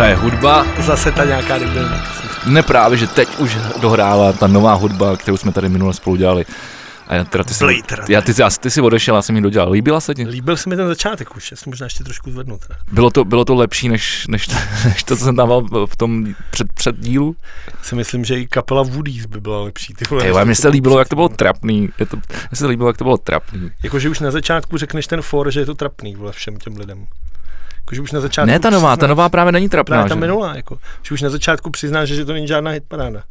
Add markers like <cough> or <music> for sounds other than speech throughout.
hraje hudba. Zase ta nějaká debilní. Ne právě, že teď už dohrála ta nová hudba, kterou jsme tady minule spolu dělali. A já, teda ty, jsi, já, ty, já, ty jsi odešel, já jsem ji dodělal. Líbila se ti? Líbil se mi ten začátek už, já jsem možná ještě trošku zvednu. Teda. Bylo to, bylo to lepší, než, než, to, <laughs> než to, co jsem dával v tom před, před dílu? Si myslím, že i kapela Woody's by byla lepší. Ty vole, Ej, mně se líbilo, jak to bylo trapný. Je to, mně se líbilo, jak to bylo trapný. Jakože už na začátku řekneš ten for, že je to trapný vole, všem těm lidem. Jakože už na začátku ne, ta nová, přizná, ta nová právě není trapná. Právě ta minulá, jako, že už na začátku přiznáš, že to není žádná hitparáda.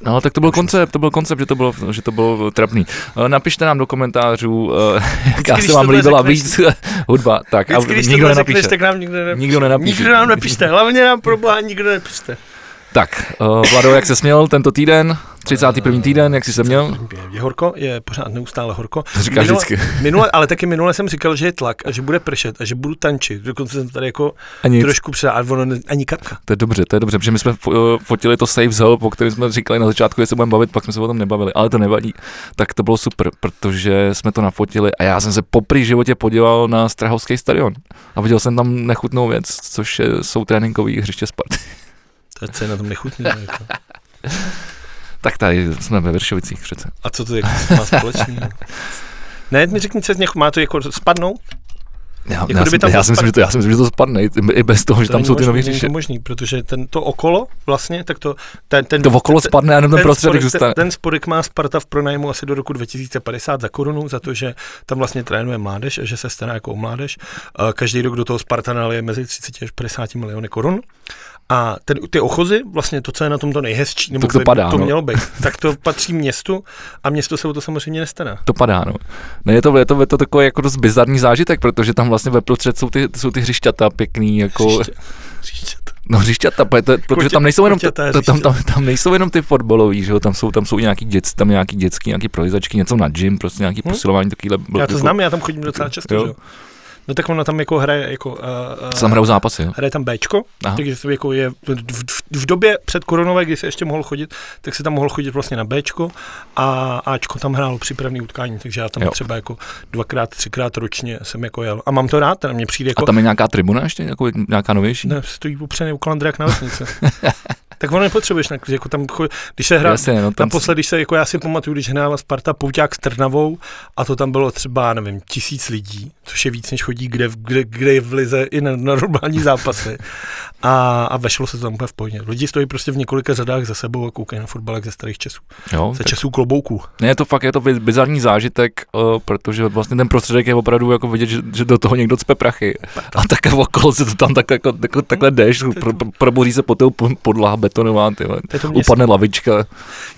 No, tak to byl koncept, to byl koncept, že to bylo, že to bylo trapný. Eh, napište nám do komentářů, eh, <laughs> jaká se vám líbila víc <laughs> hudba. Tak, Vždycky, a nikdo nenapíše. tak nám nikdo nenapíše. Nikdo nenapíše. Nikdo nám nepíšte, hlavně nám pro boha nikdo nepíšte. Tak, uh, Vlado, jak se směl tento týden? 31. týden, jak jsi se měl? Je horko, je pořád neustále horko. To říkáš minule, vždycky. <laughs> Minule, ale taky minule jsem říkal, že je tlak a že bude pršet a že budu tančit. Dokonce jsem tady jako ani trošku před, a ono ne, ani kapka. To je dobře, to je dobře, protože my jsme fotili to Save Help, o kterém jsme říkali na začátku, že se budeme bavit, pak jsme se o tom nebavili, ale to nevadí. Tak to bylo super, protože jsme to nafotili a já jsem se poprý životě podíval na Strahovský stadion a viděl jsem tam nechutnou věc, což jsou tréninkové hřiště Sparty. To je na tom nechutné. Jako. <laughs> tak tady jsme ve Vršovicích přece. A co to jako má společný? <laughs> ne, mi řekni, co má to jako spadnout? Já, jako já, jsem, já, si myslím, že to, já si myslím, že to spadne i bez toho, to že tam jsou ty nové řeši. To možný, protože ten, to okolo vlastně, tak to... Ten, ten, to okolo ten, spadne a jenom ten, ten prostředek zůstane. Ten, ten spodek má Sparta v pronájmu asi do roku 2050 za korunu, za to, že tam vlastně trénuje mládež a že se stará jako o mládež. Každý rok do toho Sparta nalije mezi 30 až 50 miliony korun. A ten, ty ochozy, vlastně to, co je na tom to nejhezčí, nebo to, padá, to no. mělo být, <laughs> tak to patří městu a město se o to samozřejmě nestará. To padá, no. Ne, je to, je to, je to takový jako dost bizarní zážitek, protože tam vlastně ve prostřed jsou ty, jsou ty hřišťata pěkný, jako... Hřiště. Hřišťata. No hřišťata, protože, protože tam nejsou jenom, to, tam, tam, tam, nejsou jenom ty fotbalový, že jo, tam jsou, tam jsou nějaký dět, tam nějaký dětský, nějaký projizačky, něco na gym, prostě nějaký hmm? posilování, takovýhle. Já to jako, znám, já tam chodím docela často, jo. že jo. No tak ona tam jako hraje jako... Uh, tam hrajou zápasy, jo? Hraje tam Bčko, Aha. takže se jako je v, v, v, době před koronové, kdy se ještě mohl chodit, tak se tam mohl chodit vlastně na Bčko a Ačko tam hrálo přípravný utkání, takže já tam jo. třeba jako dvakrát, třikrát ročně jsem jako jel. A mám to rád, teda mě přijde jako... A tam je nějaká tribuna ještě, jako nějaká novější? Ne, stojí upřený u Kalandriak na vesnici. <laughs> tak ono nepotřebuješ, jako tam, když se hrá, Jasně, no, tam naposled, když se, jako já si pamatuju, když hrála Sparta Pouťák s Trnavou a to tam bylo třeba, nevím, tisíc lidí, což je víc, než chodí kde, kde, kde vlize i na, na normální zápasy. A, a vešlo se to tam úplně v pohodě. Lidi stojí prostě v několika řadách za sebou a koukají na fotbal ze starých časů. Jo, ze tak... časů klobouků. Ne, je to fakt, je to bizarní zážitek, uh, protože vlastně ten prostředek je opravdu jako vidět, že, že do toho někdo cpe prachy. A tak okolo se to tam tak, jako, jako, takhle jdeš, pro, proboří se po podlaha betonová, tyhle. upadne lavička.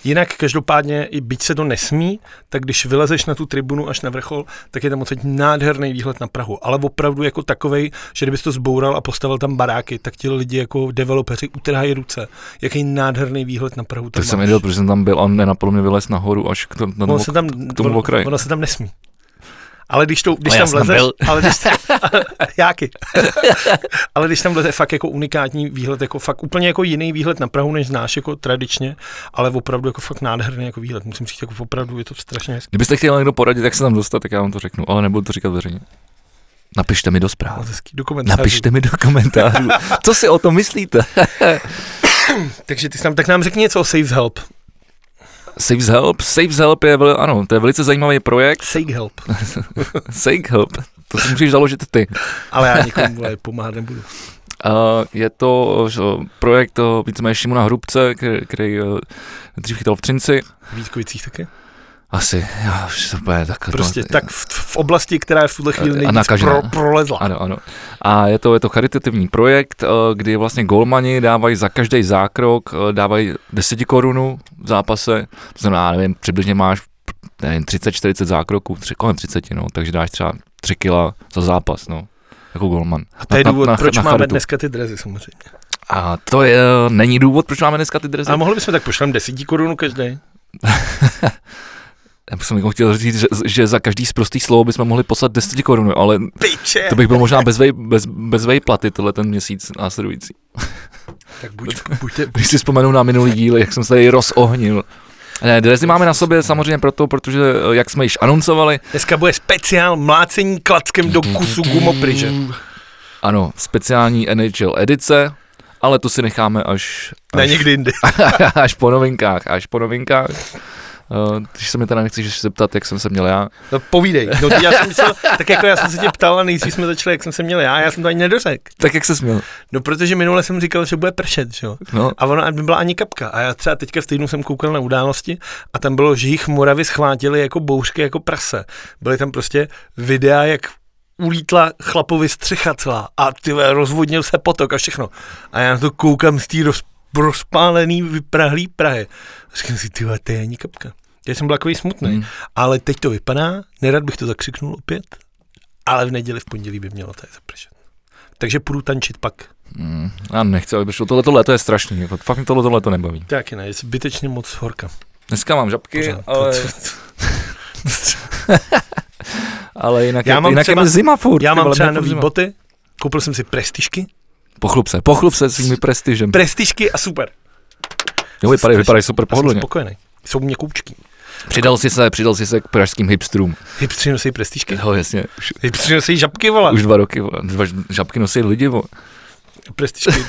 Jinak každopádně, i byť se to nesmí, tak když vylezeš na tu tribunu až na vrchol, tak je tam moc nádherný výhled na Prahu. Ale opravdu jako takovej, že kdybys to zboural a postavil tam baráky, tak ti lidi jako developeři utrhají ruce. Jaký nádherný výhled na Prahu. Tak jsem viděl, protože jsem tam byl a nenapadlo mě vylez nahoru až k, tomu, na tomu, tam, k tomu okraji. Ono se tam nesmí. Ale když, to, když no, tam vlezeš, ale když tam, <laughs> jáky. ale když tam vleze fakt jako unikátní výhled, jako fakt úplně jako jiný výhled na Prahu, než znáš jako tradičně, ale opravdu jako fakt nádherný jako výhled. Musím říct, jako opravdu je to strašně hezké. Kdybyste chtěli někdo poradit, jak se tam dostat, tak já vám to řeknu, ale nebudu to říkat veřejně. Napište mi do zpráv. Napište mi do komentářů. Co si o tom myslíte? <coughs> Takže ty tam, tak nám řekni něco o Saves Help. Saves Help? Saves Help je, ano, to je velice zajímavý projekt. Sake Help. <laughs> Sake Help. To si můžeš založit ty. Ale já nikomu pomáhat nebudu. <laughs> Uh, je to projekt uh, víceméně Šimona Hrubce, který, který uh, dřív chytal v Třinci. V Vítkovicích taky? Asi, já už to bude tak. Prostě to, tak v, v, oblasti, která je v tuhle chvíli nejvíc pro, prolezla. Ano, ano. A je to, je to charitativní projekt, eh, kdy vlastně golmani dávají za každý zákrok, eh, dávají 10 korunu v zápase, to znamená, nevím, přibližně máš nevím, 30-40 zákroků, tři, kolem 30, no, takže dáš třeba 3 kila za zápas, no, jako golman. A to je důvod, na, na, proč na máme dneska ty drezy samozřejmě. A to je, není důvod, proč máme dneska ty drezy. A mohli bychom tak pošlem 10 korunu každý. <laughs> já jsem jako chtěl říct, že, že za každý z prostých slovo bychom mohli poslat 10 korun, ale Piče. to bych byl možná bez, vej, bez, bez vejplaty tohle ten měsíc následující. <laughs> Tak buď, buďte. <laughs> Když si vzpomenu na minulý díl, jak jsem se tady rozohnil. Ne, drezy máme na sobě samozřejmě proto, protože eh, jak jsme již anoncovali. Dneska bude speciál mlácení klackem do kusu gumopryže. Ano, speciální NHL edice, Ale to si necháme až... až ne, někdy jindy. <laughs> až po novinkách, až po novinkách. Uh, když se mi teda nechceš zeptat, jak jsem se měl já. No povídej. No, já jsem myslel, tak jako já jsem se tě ptal a nejdřív jsme začali, jak jsem se měl já, já jsem to ani nedořekl. Tak jak se měl? No protože minule jsem říkal, že bude pršet, jo. No. A ono byla ani kapka. A já třeba teďka v týdnu jsem koukal na události a tam bylo, že jich Moravy schvátili jako bouřky, jako prase. Byly tam prostě videa, jak ulítla chlapovi střecha celá a ty rozvodnil se potok a všechno. A já na to koukám z té roz, rozpálený, vyprahlý Prahy. A říkám si, ty to je ani kapka. Já jsem byl takový smutný, hmm. ale teď to vypadá, nerad bych to zakřiknul opět, ale v neděli, v pondělí by mělo tady zapršet. Takže půjdu tančit pak. Hmm, já nechci, ale tohle léto je strašný, jako, fakt mi tohle léto nebaví. Taky ne, je zbytečně moc horka. Dneska mám žabky, Pořád, ale... <laughs> ale jinak, já mám jinak třeba, je zima furt. Já mám třeba nový boty, koupil jsem si prestižky. Pochlup se, pochlup se svými prestižem. Prestižky a super. Jo, vypadají, vypadají super pohodlně. Jsem spokojený. Jsou měkoučky. Přidal si se, přidal si se k pražským hipstrům. Hipstři nosí prestižky? Jo, jasně. Už, Hipstři nosí žabky, vole. Už dva roky, vole. Dva žabky nosí lidi, vole. Prestižky. <laughs>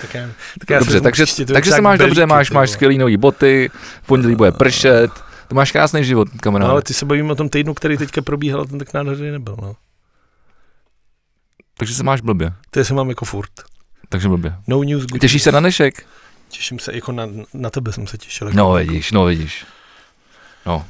tak já, tak já dobře, takže, takže se máš dobře, máš, máš skvělý nový boty, v pondělí bude pršet, to máš krásný život, kamarád. No, ale ty se bavíme o tom týdnu, který teďka probíhal, ten tak nádherný nebyl, no. Takže se máš blbě. To se mám jako furt. Takže blbě. No news, good Těšíš news. se na dnešek? Těším se, jako na, na tebe jsem se těšil. Jako no vidíš, no vidíš. No,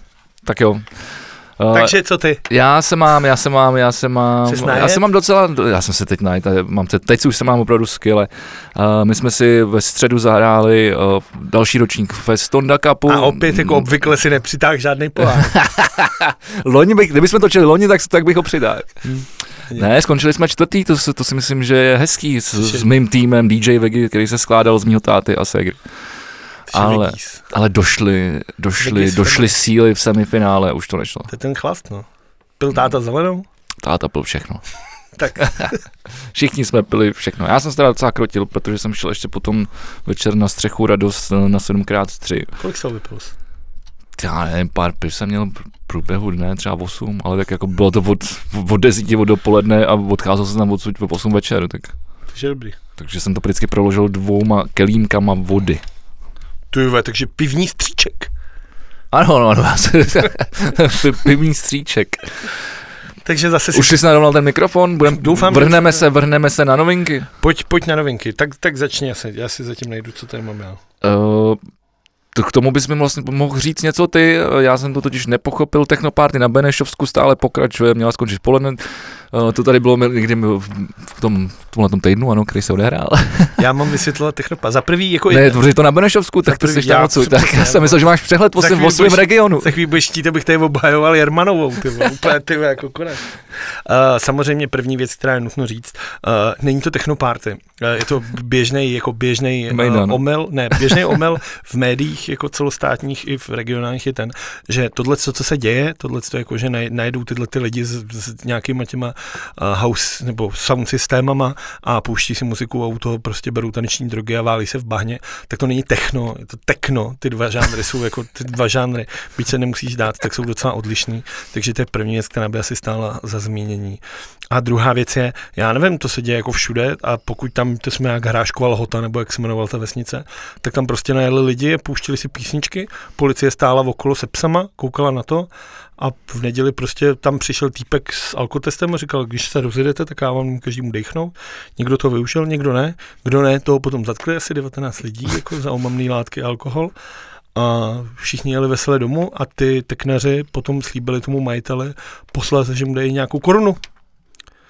tak jo. Uh, Takže co ty? Já se mám, já se mám, já se mám, já se mám docela, já jsem se teď najít, mám te, teď už se mám opravdu skvěle. Uh, my jsme si ve středu zahráli uh, další ročník ve Stonda Cupu. A opět jako obvykle si nepřitáhl žádný pohár. <laughs> loni bych, kdybychom točili loni, tak, tak bych ho přitáhl. Hmm. Ne, skončili jsme čtvrtý, to, to si myslím, že je hezký s, s mým týmem DJ Vegy, který se skládal z mýho táty a segry. Ale, ale došly, došly, došly síly v semifinále, už to nešlo. To je ten chlast, no. Pil táta zelenou? Táta pil všechno. <laughs> tak. <laughs> Všichni jsme pili všechno. Já jsem se teda docela krotil, protože jsem šel ještě potom večer na střechu radost na 7x3. Kolik jsi vypil? Já nevím, pár piv jsem měl průběhu dne, třeba 8, ale tak jako bylo to od, od 10 od dopoledne a odcházel jsem tam odsud v 8 večer, tak. Takže dobrý. Takže jsem to vždycky proložil dvouma kelímkama vody. Ty takže pivní stříček. Ano, ano, ano, <laughs> pivní stříček. Takže zase si... Už jsi narovnal ten mikrofon, budem, Doufám, vrhneme se, vrhneme se na novinky. Pojď, pojď na novinky, tak, tak začni asi, já si zatím najdu, co tady mám já. Uh, k tomu bys mi vlastně mohl říct něco ty, já jsem to totiž nepochopil, Technoparty na Benešovsku stále pokračuje, měla skončit poledne, to tady bylo někdy v tom, v tomhle tom týdnu, ano, který se odehrál. já mám vysvětlovat Technoparty, za prvý jako... Ne, protože to na Benešovsku, tak to jsi tam odsud, tak já jsem myslel, že máš přehled po svém, svém regionu. Se chvíli budeš chtít, abych tady obhajoval Jermanovou, ty <laughs> úplně ty jako konec. Uh, samozřejmě první věc, která je nutno říct, uh, není to technoparty. Uh, je to běžný, jako běžný uh, omyl, ne, běžný omyl v médiích, jako celostátních i v regionálních je ten, že tohle, co, se děje, tohle, to jako, že najdou tyhle ty lidi s, s nějakýma těma house nebo sound systémama a pouští si muziku a u toho prostě berou taneční drogy a válí se v bahně, tak to není techno, je to tekno, ty dva žánry jsou jako ty dva žánry, byť se nemusíš dát, tak jsou docela odlišný, takže to je první věc, která by asi stála za zmínění. A druhá věc je, já nevím, to se děje jako všude a pokud tam to jsme jak hráškoval Hota, nebo jak se jmenoval ta vesnice, tak tam prostě najeli lidi, pouštili si písničky, policie stála okolo se psama, koukala na to a v neděli prostě tam přišel týpek s alkotestem a říkal, když se rozjedete, tak já vám každému dechnout. Někdo to využil, někdo ne. Kdo ne, toho potom zatkli asi 19 lidí jako za omamné látky a alkohol a všichni jeli veselé domů a ty teknaři potom slíbili tomu majiteli poslat, že mu dají nějakou korunu.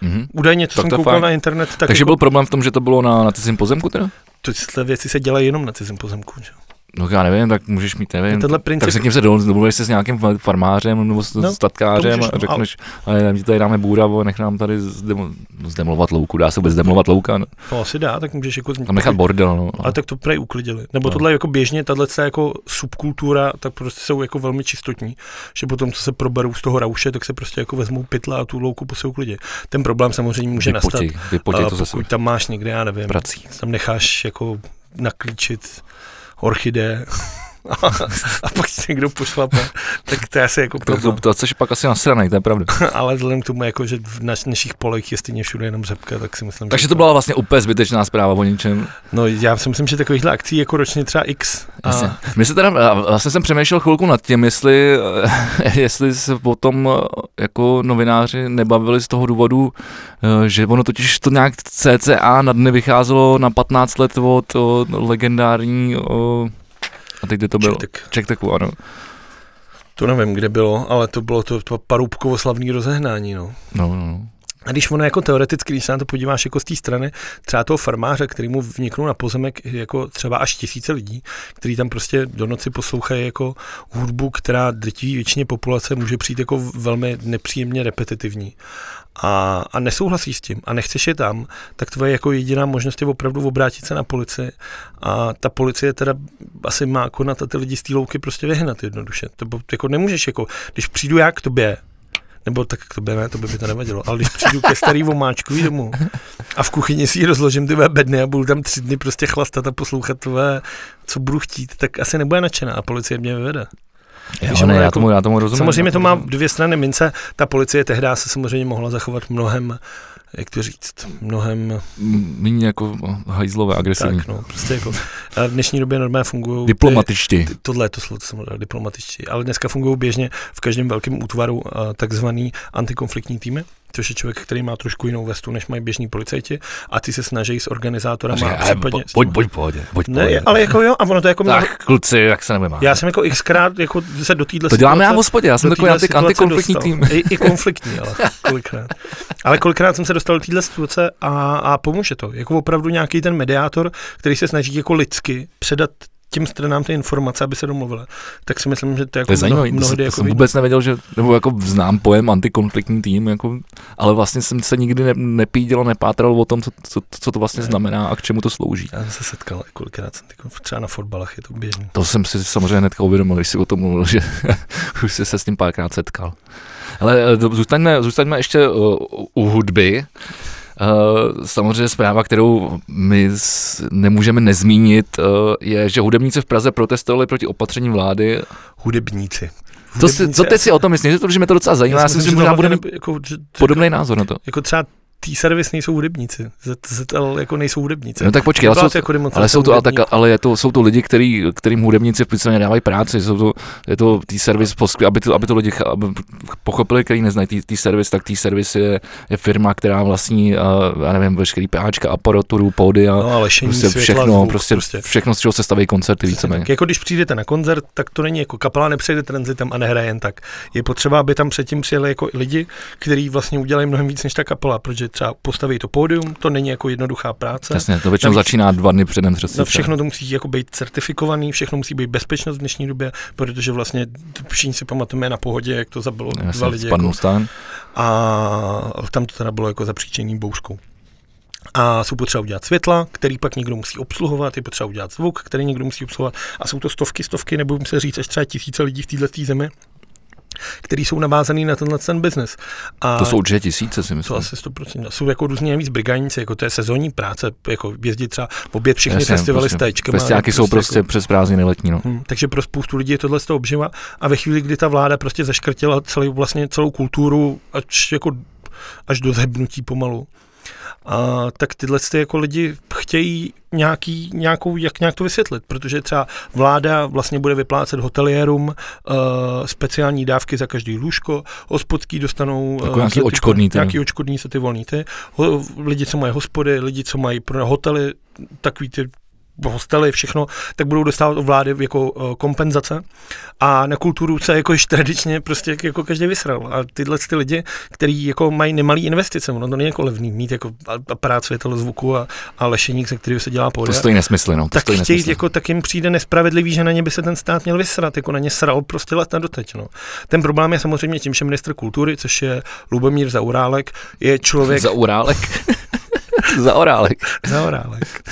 Mm-hmm. Údajně, co tak jsem koukal fakt. na internet. Tak Takže jako, byl problém v tom, že to bylo na, na cizím pozemku teda? Tyhle věci se dělají jenom na cizím pozemku. Že? No já nevím, tak můžeš mít, nevím, tenhle princip... tak řekněme se domluvuješ se s nějakým farmářem nebo s no, statkářem můžeš, a no, řekneš, ale... ale tady dáme bůravo, nech nám tady zdemo, no, zdemolovat louku, dá se vůbec zdemolovat louka. No. To asi dá, tak můžeš jako... Tam nechat bordel, no. Ale tak to prej uklidili. Nebo no. tohle jako běžně, tahle jako subkultura, tak prostě jsou jako velmi čistotní, že potom, co se proberou z toho rauše, tak se prostě jako vezmou pytla a tu louku po uklidě. Ten problém samozřejmě může vypotí, nastat, vypotí to pokud tam máš někde, já nevím, prací. tam necháš jako naklíčit orchidé a, a pak si někdo pošlape, tak to je asi jako to, to, to, což pak asi nasranej, to je pravda. <laughs> Ale vzhledem k tomu, jako, že v naš, našich polech je stejně všude jenom řepka, tak si myslím, Takže to byla vlastně úplně zbytečná zpráva o ničem. No já si myslím, že takovýchhle akcí jako ročně třeba X. A... My se teda, vlastně jsem přemýšlel chvilku nad tím, jestli, <laughs> jestli se potom jako novináři nebavili z toho důvodu, že ono totiž to nějak CCA na dny vycházelo na 15 let od, od legendární o, a teď kde to bylo? Čekteku, ano. To nevím, kde bylo, ale to bylo to, to parubkovo slavný rozehnání, no. No, no, no. A když ono jako teoreticky, když se na to podíváš jako z té strany, třeba toho farmáře, který mu vniknul na pozemek jako třeba až tisíce lidí, který tam prostě do noci poslouchají jako hudbu, která drtivý většině populace může přijít jako velmi nepříjemně repetitivní a, a nesouhlasíš s tím a nechceš je tam, tak tvoje jako jediná možnost je opravdu obrátit se na policii a ta policie teda asi má konat a ty lidi z té louky prostě vyhnat jednoduše. To jako nemůžeš jako, když přijdu já k tobě nebo tak to by ne, to by mi to nevadilo. Ale když přijdu ke starý vomáčku domů a v kuchyni si rozložím ty bedny a budu tam tři dny prostě chlastat a poslouchat tvé, co budu chtít, tak asi nebude nadšená a policie mě vyvede. Jo, ne, já, jako, tomu, já tomu rozumím. Samozřejmě to má dvě strany mince. Ta policie tehdy se samozřejmě mohla zachovat mnohem jak to říct, mnohem... Méně jako hajzlové, agresivní. Tak, no, prostě jako v dnešní době normálně fungují... Diplomatičtí. Tohle je to slovo, co jsem dal, diplomatičtí. Ale dneska fungují běžně v každém velkém útvaru takzvaný antikonfliktní týmy což je člověk, který má trošku jinou vestu, než mají běžní policajti, a ty se snaží s organizátorem. případně... Pojď, pojď, pojď, pojď, ne, ale jako jo, a ono to jako... Tak, mělo... kluci, jak se nebudeme. Já jsem jako xkrát jako se do téhle To děláme já v hospodě, já jsem takový anti, antikonfliktní tým. I, I, konfliktní, ale kolikrát. Ale kolikrát jsem se dostal do téhle situace a, a pomůže to. Jako opravdu nějaký ten mediátor, který se snaží jako lidsky předat těm stranám ty informace, aby se domluvili. Tak si myslím, že to, jako to je zajímavý. Mnohdy to, jako jsem vůbec nevěděl, že, nebo jako znám pojem antikonfliktní tým, jako, ale vlastně jsem se nikdy ne, nepíděl, nepátral o tom, co, co, co to vlastně ne. znamená a k čemu to slouží. Já jsem se setkal kolikrát, jsem jako třeba na fotbalech je to běžný. To jsem si samozřejmě hnedka uvědomil, když si o tom mluvil, že <laughs> už jsi se s tím párkrát setkal. Ale eh, zůstaňme, zůstaňme ještě u, u hudby. Uh, samozřejmě zpráva, kterou my nemůžeme nezmínit, uh, je, že hudebníci v Praze protestovali proti opatření vlády. Hudebníci. To si, co teď si o tom myslíš? Protože mě to docela zajímá. Já, si myslím, že možná budeme jako, podobný názor na to. Jako třeba T-Service nejsou hudebníci, ZL jako nejsou hudebníci. No tak počkej, ale, jsou, jako ale, jsou to, ale, tak, ale je to, jsou to lidi, který, kterým hudebníci v podstatě nedávají práci, jsou to, je to T-Service, aby to, aby to lidi aby pochopili, který neznají T-Service, tak T-Service je, je firma, která vlastní, uh, já nevím, veškerý PHčka, aparaturu, pódy a no, ale prostě všechno, zvuk, prostě, prostě, všechno, z čeho se staví koncerty víceméně. Jako když přijdete na koncert, tak to není jako kapela nepřejde transitem a nehraje jen tak. Je potřeba, aby tam předtím přijeli jako lidi, kteří vlastně udělají mnohem víc než ta kapela, protože třeba postaví to pódium, to není jako jednoduchá práce. Jasně, to většinou začíná dva dny předem Na všechno to musí jako být certifikovaný, všechno musí být bezpečnost v dnešní době, protože vlastně všichni si pamatujeme na pohodě, jak to zabilo Jasně, dva lidi. Jako, stán. A tam to teda bylo jako zapříčení bouřkou. A jsou potřeba udělat světla, který pak někdo musí obsluhovat, je potřeba udělat zvuk, který někdo musí obsluhovat. A jsou to stovky, stovky, nebo se říct, až třeba tisíce lidí v této zemi, který jsou navázaný na tenhle ten biznes. A to jsou určitě tisíce, si myslím. To asi 100%. Jsou jako různě víc brigádníci, jako to je sezónní práce, jako jezdit třeba oběd všechny Jasně, festivaly prostě, s téčkama. Festiáky jsou prostě jako, přes prázdniny letní. No. Hmm, takže pro spoustu lidí je tohle z toho obživa a ve chvíli, kdy ta vláda prostě zaškrtila celý, vlastně celou kulturu až jako až do zhebnutí pomalu, a, tak tyhle ty jako lidi chtějí nějaký, nějakou, jak nějak to vysvětlit, protože třeba vláda vlastně bude vyplácet hoteliérům uh, speciální dávky za každý lůžko, hospodský dostanou jako uh, nějaký očkodný, ty, nějaký očkodný se ty volný ty, ho, lidi, co mají hospody, lidi, co mají pro hotely, takový ty hostely, všechno, tak budou dostávat od vlády jako uh, kompenzace a na kulturu se jako již tradičně prostě jako každý vysral a tyhle ty lidi, kteří jako mají nemalý investice, ono to není jako levný mít jako aparát světel zvuku a, a lešeník, se kterého se dělá pohoda. To stojí nesmysly, no. To tak stojí chtějí, jako, tak jim přijde nespravedlivý, že na ně by se ten stát měl vysrat, jako na ně sral prostě leta doteď, no. Ten problém je samozřejmě tím, že ministr kultury, což je Lubomír Zaurálek, je člověk... Zaurálek? <laughs> <laughs> Zaorálek. Zaorálek.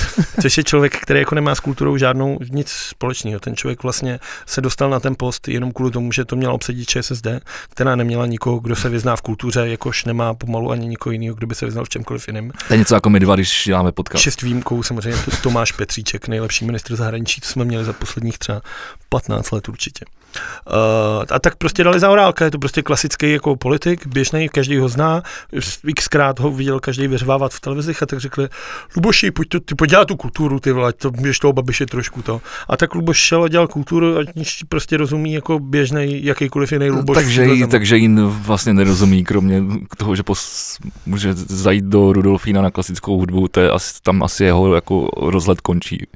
Což je člověk, který jako nemá s kulturou žádnou nic společného. Ten člověk vlastně se dostal na ten post jenom kvůli tomu, že to měla obsadit ČSSD, která neměla nikoho, kdo se vyzná v kultuře, jakož nemá pomalu ani nikoho jiného, kdo by se vyznal v čemkoliv jiném. To je něco jako my dva, když děláme podcast. Šest výjimkou samozřejmě Tomáš Petříček, nejlepší ministr zahraničí, co jsme měli za posledních třeba 15 let určitě. Uh, a tak prostě dali za Orálka, je to prostě klasický jako politik, běžný, každý ho zná, xkrát ho viděl každý vyřvávat v televizích a tak řekli, Luboši, pojď, to, ty pojď dělat tu kulturu, ty vole, to běž toho babiše trošku to. A tak Luboš šel a dělal kulturu, ať prostě rozumí jako běžný jakýkoliv jiný Luboš. Takže, jí, takže jim vlastně nerozumí, kromě toho, že pos, může zajít do Rudolfína na klasickou hudbu, to je asi, tam asi jeho jako rozhled končí.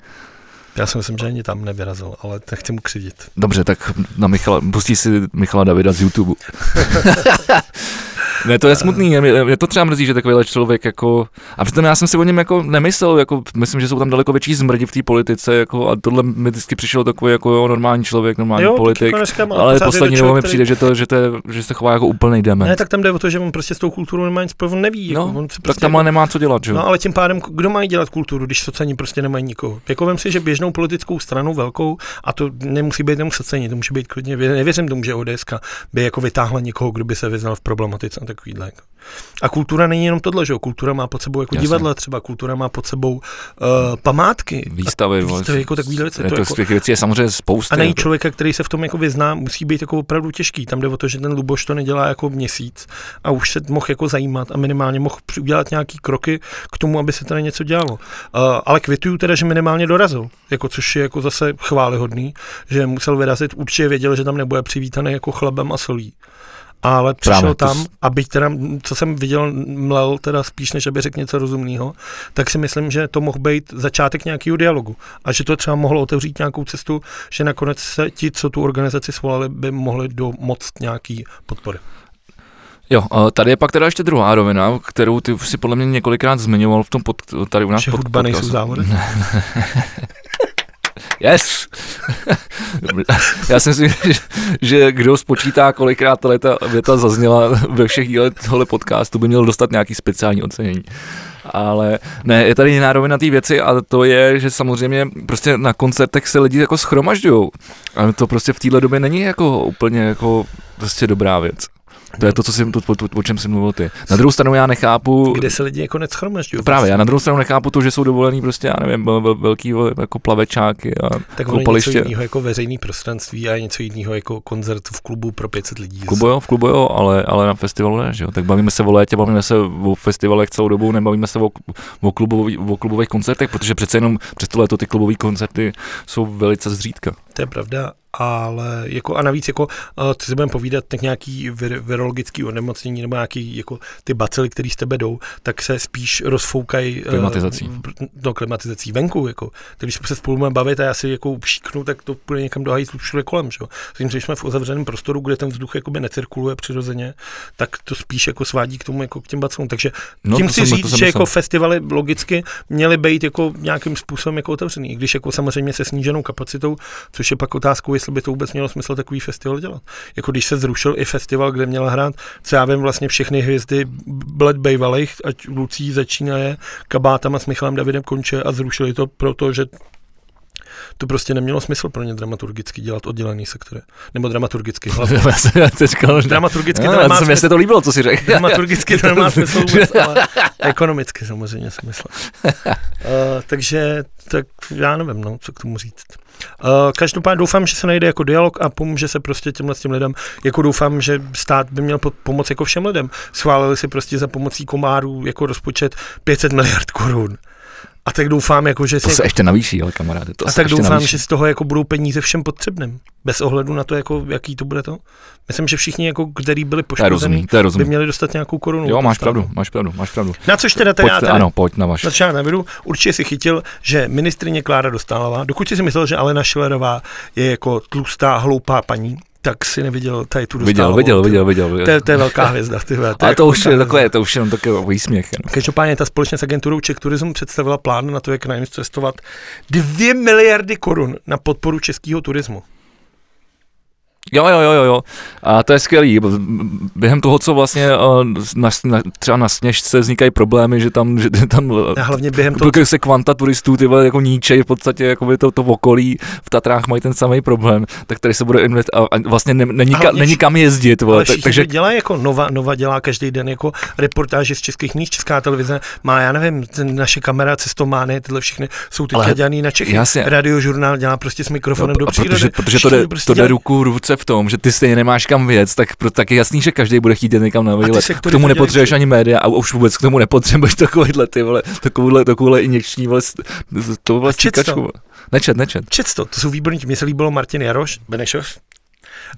Já si myslím, že ani tam nevyrazil, ale nechci mu křivit. Dobře, tak na Michala, pustí si Michala Davida z YouTube. <laughs> Ne, to je smutný, mě, mě to třeba mrzí, že takovýhle člověk jako, a přitom já jsem si o něm jako nemyslel, jako myslím, že jsou tam daleko větší zmrdi v té politice, jako a tohle mi vždycky přišel takový jako jo, normální člověk, normální jo, politik, jako ale poslední dobou mi přijde, že, to, že, to je, že se chová jako úplný dement. Ne, tak tam jde o to, že on prostě s tou kulturou nemá nic, on neví. Jako, no, on prostě tak tam jako, nemá co dělat, že? No, ale tím pádem, kdo má dělat kulturu, když sociální prostě nemají nikoho. Jako vím si, že běžnou politickou stranu velkou, a to nemusí být jenom sociální, to může být klidně, nevěřím tomu, že ODS by jako vytáhla někoho, kdo by se vyznal v problematice takovýhle. Jako. A kultura není jenom tohle, že jo? Kultura má pod sebou jako Jasně. divadla třeba, kultura má pod sebou uh, památky. Výstavy. Výstavy jako takovýhle věci. To, to jako, těch věcí je samozřejmě spousta. A jako... člověka, který se v tom jako vyzná, musí být jako opravdu těžký. Tam jde o to, že ten Luboš to nedělá jako měsíc a už se mohl jako zajímat a minimálně mohl udělat nějaký kroky k tomu, aby se tady něco dělalo. Uh, ale kvituju teda, že minimálně dorazil, jako což je jako zase chválihodný, že musel vyrazit, určitě věděl, že tam nebude přivítaný jako chlebem a solí ale přišel Právě, tam, to... a byť teda, co jsem viděl, mlel teda spíš, než aby řekl něco rozumného, tak si myslím, že to mohl být začátek nějakého dialogu a že to třeba mohlo otevřít nějakou cestu, že nakonec se ti, co tu organizaci svolali, by mohli domoct nějaký podpory. Jo, tady je pak teda ještě druhá rovina, kterou ty si podle mě několikrát zmiňoval v tom pod, tady u nás že pod, hudba nejsou závody? <laughs> Yes! Já si myslím, že, že kdo spočítá, kolikrát ta věta zazněla ve všech dílech tohle podcastu, by měl dostat nějaký speciální ocenění. Ale ne, je tady jiná rovina té věci a to je, že samozřejmě prostě na koncertech se lidi jako schromažďují. Ale to prostě v téhle době není jako úplně jako prostě dobrá věc. To je to, co jsi, to, to, o čem jsi mluvil ty. Na druhou stranu já nechápu... Kde se lidi jako neschromažďují. Právě, já na druhou stranu nechápu to, že jsou dovolený prostě, já nevím, vel, velký jako plavečáky a Tak je něco jiného jako veřejný prostranství a něco jiného jako koncert v klubu pro 500 lidí. V klubu jo, v klubu jo, ale, ale na festivalu ne, že jo. Tak bavíme se o létě, bavíme se o festivalech celou dobu, nebavíme se o, o, klubový, o klubových koncertech, protože přece jenom přes to léto ty klubové koncerty jsou velice zřídka. To je pravda ale jako a navíc jako, co si budeme povídat, tak nějaký vir, virologický onemocnění nebo nějaký jako ty bacily, které z tebe jdou, tak se spíš rozfoukají eh, klimatizací. No, klimatizací venku, jako. Tak když se spolu budeme bavit a já si jako upšíknu, tak to půjde někam do hajzlu všude kolem, že? Tím, že jsme v uzavřeném prostoru, kde ten vzduch jakoby necirkuluje přirozeně, tak to spíš jako svádí k tomu jako k těm bacilům. Takže no, tím chci říct, že jako festivaly logicky měly být jako nějakým způsobem jako otevřený, když jako samozřejmě se sníženou kapacitou, což je pak otázkou, jestli by to vůbec mělo smysl takový festival dělat. Jako když se zrušil i festival, kde měla hrát, co já vím, vlastně všechny hvězdy Bled Bejvalých, ať Lucí začínaje, Kabátama s Michalem Davidem konče a zrušili to proto, že to prostě nemělo smysl pro ně dramaturgicky dělat oddělený sektory. Nebo dramaturgicky. <laughs> Hlavně. dramaturgicky no, to nemá smysl. to líbilo, co si řekl. Dramaturgicky to nemá smysl vůbec, <laughs> ale ekonomicky samozřejmě smysl. Uh, <laughs> takže tak já nevím, no, co k tomu říct. Uh, každopádně doufám, že se najde jako dialog a pomůže se prostě těmhle těm lidem. Jako doufám, že stát by měl pomoct jako všem lidem. Schválili si prostě za pomocí komárů jako rozpočet 500 miliard korun. A tak doufám, jako, že to se jako, ještě navýší, ale kamaráde. To a tak doufám, navýší. že z toho jako budou peníze všem potřebným. Bez ohledu na to, jako, jaký to bude to. Myslím, že všichni, jako, kteří byli poškození, by měli dostat nějakou korunu. Jo, máš pravdu, máš pravdu, máš pravdu. Na což teda pojď, já tady, Ano, pojď na vaš. Na já nevedu, určitě si chytil, že ministrině Klára Dostálová, dokud si myslel, že Alena Šilerová je jako tlustá, hloupá paní, tak si neviděl tady tu Viděl, viděl, viděl, viděl. viděl. To, je, to je velká hvězda. Ty, to Ale to už je takové, to už jenom takový výsměch. Každopádně ta společně s agenturou Czech Tourism představila plán na to, jak na cestovat 2 miliardy korun na podporu českého turismu. Jo, jo, jo, jo. A to je skvělý. Během toho, co vlastně na, na, třeba na Sněžce vznikají problémy, že tam, že <laughs> tam a hlavně během toho, se kvanta turistů ty jako níčej v podstatě jako to, to okolí v Tatrách mají ten samý problém, tak tady se bude investovat a vlastně ne, není, ka, není kam jezdit. Vole, ale takže dělá jako Nova, Nova dělá každý den jako reportáže z českých míst, česká televize má, já nevím, naše kamera, cestomány, tyhle všechny jsou ty dělaný na Čechy. Jasně. Radiožurnál dělá prostě s mikrofonem no, do přírody. Protože, protože to jde, prostě to jde ruku ruce v tom, že ty stejně nemáš kam věc, tak, pro, tak je jasný, že každý bude chtít jít někam na výlet. K tomu nepotřebuješ ani média a už vůbec k tomu nepotřebuješ takovýhle ty vole, takovouhle, takovouhle injekční vole, to vole stříkačku. Nečet, nečet. Čet to, to jsou výborní, mně se líbilo Martin Jaroš, Benešov,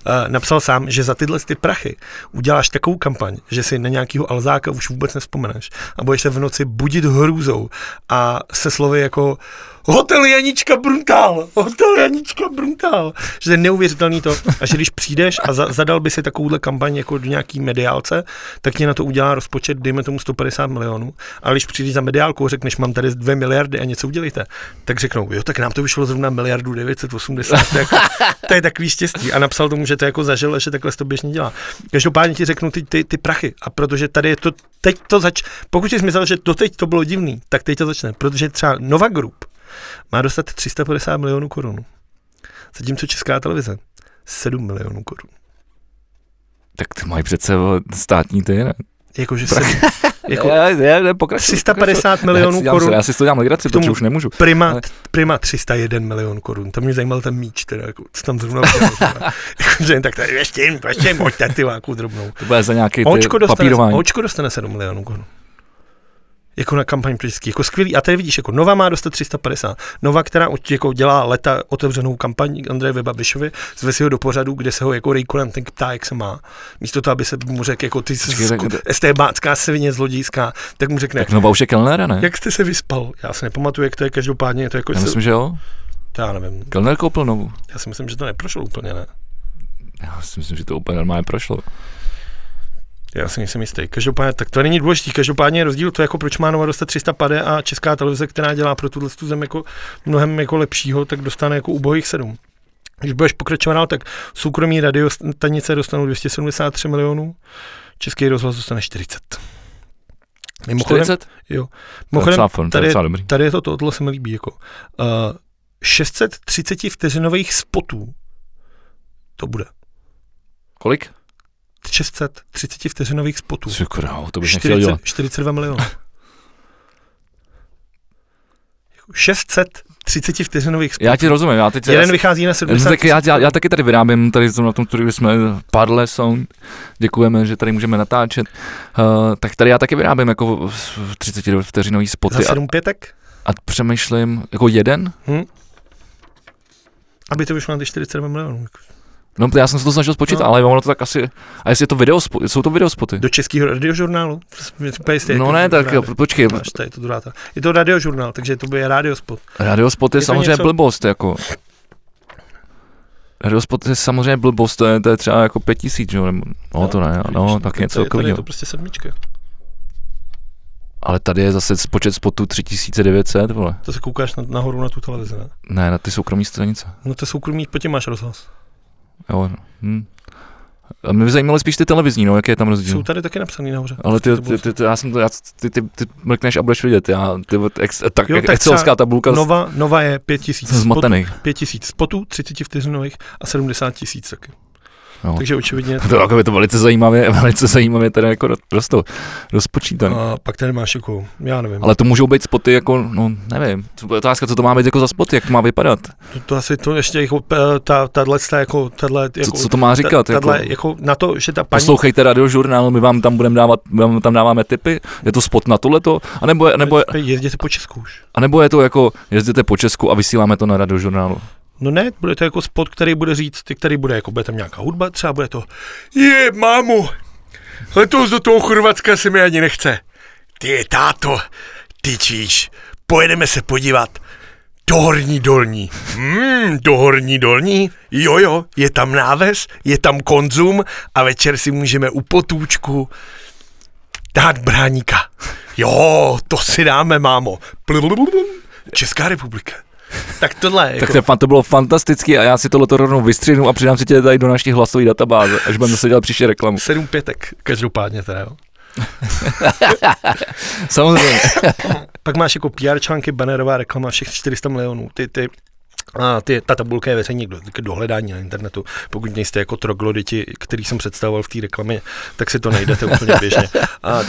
Uh, napsal sám, že za tyhle ty prachy uděláš takovou kampaň, že si na nějakého Alzáka už vůbec nespomeneš a budeš se v noci budit hrůzou a se slovy jako Hotel Janička Bruntál, Hotel Janička Bruntál. Že je neuvěřitelný to. A že když přijdeš a za, zadal by si takovouhle kampaň jako do nějaký mediálce, tak ti na to udělá rozpočet, dejme tomu 150 milionů. A když přijdeš za mediálku a řekneš, mám tady 2 miliardy a něco udělejte, tak řeknou, jo, tak nám to vyšlo zrovna miliardu 980. To je, jako, to je takový štěstí. A napsal tomu, že to jako zažil, že takhle to běžně dělá. Každopádně ti řeknu ty, ty, ty prachy. A protože tady je to, teď to zač, pokud jsi myslel, že doteď to bylo divný, tak teď to začne. Protože třeba Nova Group, má dostat 350 milionů korun. Zatímco Česká televize 7 milionů korun. Tak ty mají přece státní ty, ne? Jakože se, <laughs> jako já, já, já, pokračuji, 350 pokračuji. milionů já, korun. Já si to dělám legraci, protože už nemůžu. Prima, ale... prima 301 milionů korun. To mě zajímal ten míč, teda, jako, co tam zrovna udělal. <laughs> jako, tak tady ještě jim, ještě jim, pojďte ty váku drobnou. To bude za nějaký očko dostane, papírování. Očko dostane 7 milionů korun jako na kampaň český, jako skvělý. A tady vidíš, jako Nova má dostat 350. Nova, která jako dělá leta otevřenou kampaň Andreje Babišovi, zve si ho do pořadu, kde se ho jako Ray ten ptá, jak se má. Místo toho, aby se mu řekl, jako ty estébácká svině zlodějská, tak mu řekne. Tak Nova už je kelnera, ne? Jak jste se vyspal? Já se nepamatuju, jak to je každopádně. Je to jako Já myslím, se... že jo. To já nevím. Kelner koupil Novu. Já si myslím, že to neprošlo úplně, ne? Já si myslím, že to úplně normálně prošlo. Já si nejsem jistý. Každopádně, tak to není důležité. Každopádně je rozdíl to, jako proč má Nova dostat 300 pade a česká televize, která dělá pro tuhle zem jako mnohem jako lepšího, tak dostane jako ubohých 7. Když budeš pokračovat dál, tak soukromí radio stanice dostanou 273 milionů, český rozhlas dostane 40. Mimochodem, 40? Jo. Mimochodem, tady, tady je to, tohle se mi líbí. Jako, uh, 630 vteřinových spotů to bude. Kolik? 630 vteřinových spotů. Cukrau, to bych 40, nechtěl dělat. 42 milionů. 600 30 vteřinových spotů. Já ti rozumím. Já teď Jeden já, vychází na 70. Tak já, já, já, taky tady vyrábím, tady na tom studiu jsme Padle Sound, děkujeme, že tady můžeme natáčet. Uh, tak tady já taky vyrábím jako 30 vteřinový spoty. Za 7 pětek? A, a přemýšlím, jako jeden? Hmm. Aby to vyšlo na ty 42 milionů. No, já jsem se to snažil spočítat, no. ale ono to tak asi... A jestli je to video, jsou to videospoty? Do českého radiožurnálu? No ne, tak jo, počkej. Máš, je to druhá. Je to radiožurnál, takže to bude radiospot. Radiospot je, je samozřejmě něco... blbost, jako. Radiospot je samozřejmě blbost, to je, to je třeba jako pět tisíc, jo? No, no to ne, no, tak něco takového. Je to prostě sedmička. Ale tady je zase počet spotů 3900, vole. To se koukáš na, nahoru na tu televizi, ne? Ne, na ty soukromí stranice. No to soukromí, po máš rozhlas. Jo, hm. A mě by zajímaly spíš ty televizní, no, jaký je tam rozdíl. Jsou tady taky napsaný nahoře. Ale ty, ty, ty, ty, já jsem to, já, ty, ty, ty mrkneš a budeš vidět, já, ty, ex, tak, jo, tak excelská tabulka. Nova, nova je 5000 zmatených. 5000 spotů, 30 vteřinových a 70 tisíc taky. No. Takže očividně... To, jako by to velice zajímavě, <laughs> velice zajímavě teda jako dost rozpočítané. A pak tady máš jako, já nevím. Ale to můžou být spoty jako, no nevím, to je otázka, co to má být jako za spoty, jak to má vypadat. To, to asi to ještě jako, ta, tahle, ta, jako, tahle, jako, co, co, to má říkat? Ta, tahle, jako, jako, na to, že ta paní... Poslouchejte radiožurnál, my vám tam budeme dávat, my vám tam dáváme tipy, je to spot na tohleto, anebo, nebo, Jezděte po Česku už. A nebo je to jako, jezděte po Česku a vysíláme to na radiožurnálu. No ne, bude to jako spot, který bude říct, který bude jako, bude tam nějaká hudba, třeba bude to, je, mámu, letos do toho Chorvatska se mi ani nechce. Ty, táto, ty číš, pojedeme se podívat do Horní Dolní. Hmm, do Horní Dolní? Jo, jo, je tam náves, je tam konzum a večer si můžeme u potůčku dát bráníka. Jo, to si dáme, mámo. Česká republika. Tak tohle. Jako... Tak to, to bylo fantastický a já si tohle rovnou vystřihnu a přidám si tě tady do naší hlasové databáze, až budeme zase dělat příště reklamu. Sedm pětek, každopádně teda, jo. <laughs> Samozřejmě. Pak máš jako PR články, bannerová reklama, všech 400 milionů. Ty, ty a ty, ta tabulka je veřejně k dohledání na internetu. Pokud nejste jako trogloditi, který jsem představoval v té reklamě, tak si to najdete úplně <laughs> běžně. A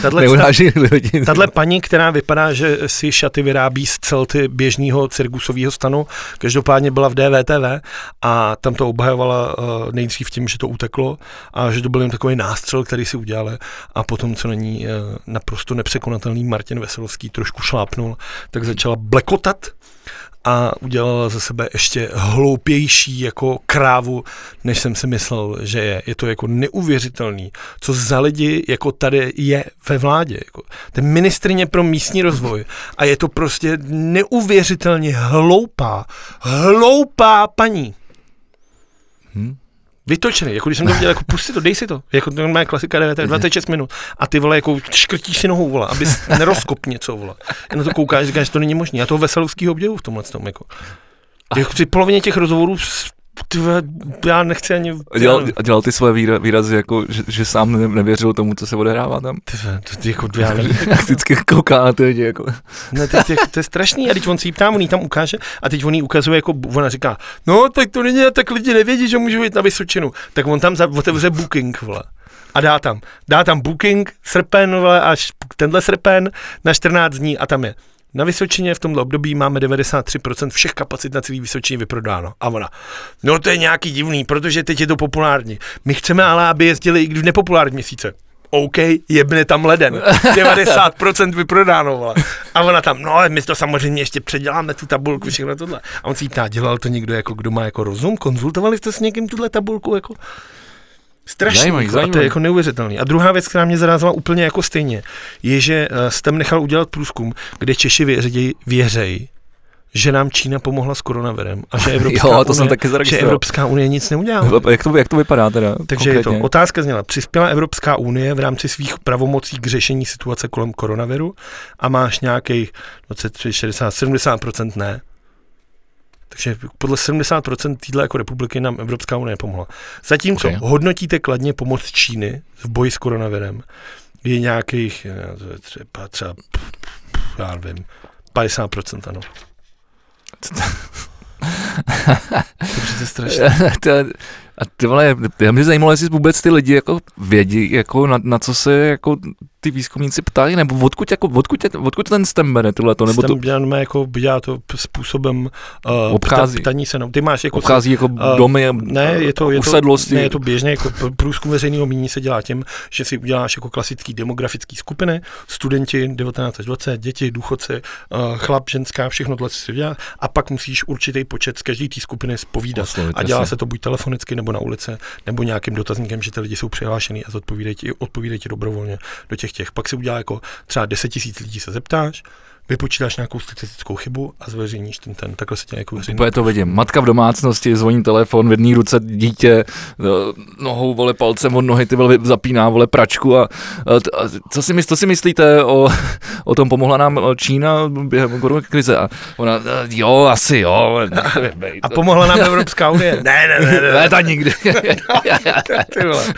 tahle, paní, která vypadá, že si šaty vyrábí z celty běžného cirkusového stanu, každopádně byla v DVTV a tam to obhajovala uh, nejdřív tím, že to uteklo a že to byl jen takový nástřel, který si udělali a potom, co není uh, naprosto nepřekonatelný Martin Veselovský trošku šlápnul, tak začala blekotat a udělala ze sebe ještě hloupější jako krávu, než jsem si myslel, že je. Je to jako neuvěřitelný, co za lidi jako tady je ve vládě. Jako. Ten ministrině pro místní rozvoj a je to prostě neuvěřitelně hloupá, hloupá paní. Hmm? Vytočený, jako když jsem to viděl, jako pusti to, dej si to, jako to má klasika 9, 26 minut a ty vole, jako škrtíš si nohou, vole, abys nerozkop něco, vole. Já na to koukáš, říkáš, že to není možné. Já toho veselovského obdivu v tomhle tom, jako. Jako při polovině těch rozhovorů Tyve, já nechci ani... A dělal, a dělal ty svoje výrazy, jako, že, že sám nevěřil tomu, co se odehrává tam? Tyve, to, jako, já. <laughs> Vždycky kouká na ty lidi, jako. Ne, to, to, to, je strašný, a teď on si ptá, on jí tam ukáže, a teď on jí ukazuje, jako ona říká, no, tak to není, tak lidi nevědí, že můžu jít na Vysočinu. Tak on tam otevře booking, vole a dá tam. Dá tam booking, srpen, vole, až tenhle srpen na 14 dní a tam je. Na Vysočině v tomto období máme 93% všech kapacit na celý Vysočině vyprodáno. A ona, no to je nějaký divný, protože teď je to populární. My chceme ale, aby jezdili i v nepopulární měsíce. OK, jebne tam leden. <laughs> 90% vyprodáno, vole. A ona tam, no, my to samozřejmě ještě předěláme tu tabulku, všechno tohle. A on si ptá, dělal to někdo, jako kdo má jako rozum? Konzultovali jste s někým tuhle tabulku, jako? Strašný, zajímavý, zajímavý. a to je jako neuvěřitelný. A druhá věc, která mě zarazila úplně jako stejně, je, že uh, jste nechal udělat průzkum, kde Češi věřejí, věřej, že nám Čína pomohla s koronavirem a že <laughs> Evropská, jo, to unie, jsem taky že Evropská unie nic neudělala. Jak to, jak to vypadá teda? Takže konkrétně? je to, otázka zněla, přispěla Evropská unie v rámci svých pravomocí k řešení situace kolem koronaviru a máš nějakých 23, 60, 70% ne. Takže podle 70% týdle jako republiky nám Evropská unie pomohla. Zatímco okay. hodnotíte kladně pomoc Číny v boji s koronavirem, je nějakých třeba, třeba já nevím, 50% ano. <laughs> to je přece strašné. <laughs> A ty vole, já mě zajímalo, jestli vůbec ty lidi jako vědí, jako na, na co se jako ty výzkumníci ptají, nebo odkud, jako, odkud, odkud ten STEM bere tohle to, nebo STEM to... Jako, dělá to způsobem uh, obchází, ptaní se, no, ty máš jako... Obchází jako uh, domy, ne, je to, je to, ne, je to běžně, jako průzkum veřejného mínění se dělá tím, že si uděláš jako klasický demografický skupiny, studenti 19 až 20, děti, důchodci, uh, chlap, ženská, všechno tohle si dělá. A pak musíš určitý počet z každé té skupiny spovídat. Oslovit, a dělá jasně. se to buď telefonicky, nebo na ulici, nebo nějakým dotazníkem, že ty lidi jsou přihlášený a odpovídají ti, odpovídají ti dobrovolně do těch těch. Pak si udělá jako třeba 10 tisíc lidí se zeptáš, vypočítáš nějakou statistickou chybu a zveřejníš ten, ten takhle se tě jako veřejný. Úplně to vidím. Matka v domácnosti, zvoní telefon, v jedné ruce dítě, no, nohou, vole, palcem od nohy, ty vole, zapíná, vole, pračku a, a, a co, si, co si myslíte o, o tom, pomohla nám Čína během krize a ona, jo, asi jo. <laughs> A pomohla nám Evropská unie? <laughs> Ne, ne, ne, ne. Ne, ta nikdy. <laughs> ty vole.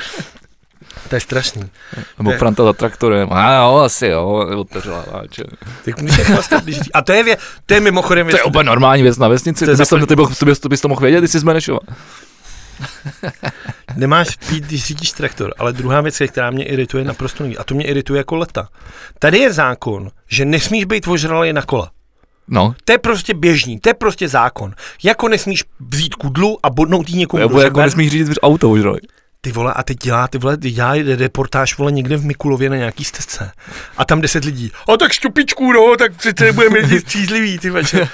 To je strašný. Nebo je... Franta za traktorem. A jo, asi jo, otevřela váče. Tak můžeš <laughs> vlastně, když... A to je, vě... to je mimochodem... To je úplně normální věc na vesnici. To bys to, ty, bys, bys, to, bys to mohl vědět, ty jsi z Benešova. <laughs> Nemáš pít, když řídíš traktor, ale druhá věc, která mě irituje naprosto nejvíc, a to mě irituje jako leta. Tady je zákon, že nesmíš být ožralý na kola. No. To je prostě běžný, to je prostě zákon. Jako nesmíš vzít kudlu a bodnout jí někomu Nebo jako nesmíš řídit auto už, ty vole, a teď dělá, ty vole, dělá reportáž, vole, někde v Mikulově na nějaký stezce. A tam deset lidí. A tak štupičku, no, tak přece budeme <laughs> jezdit střízlivý, ty večer.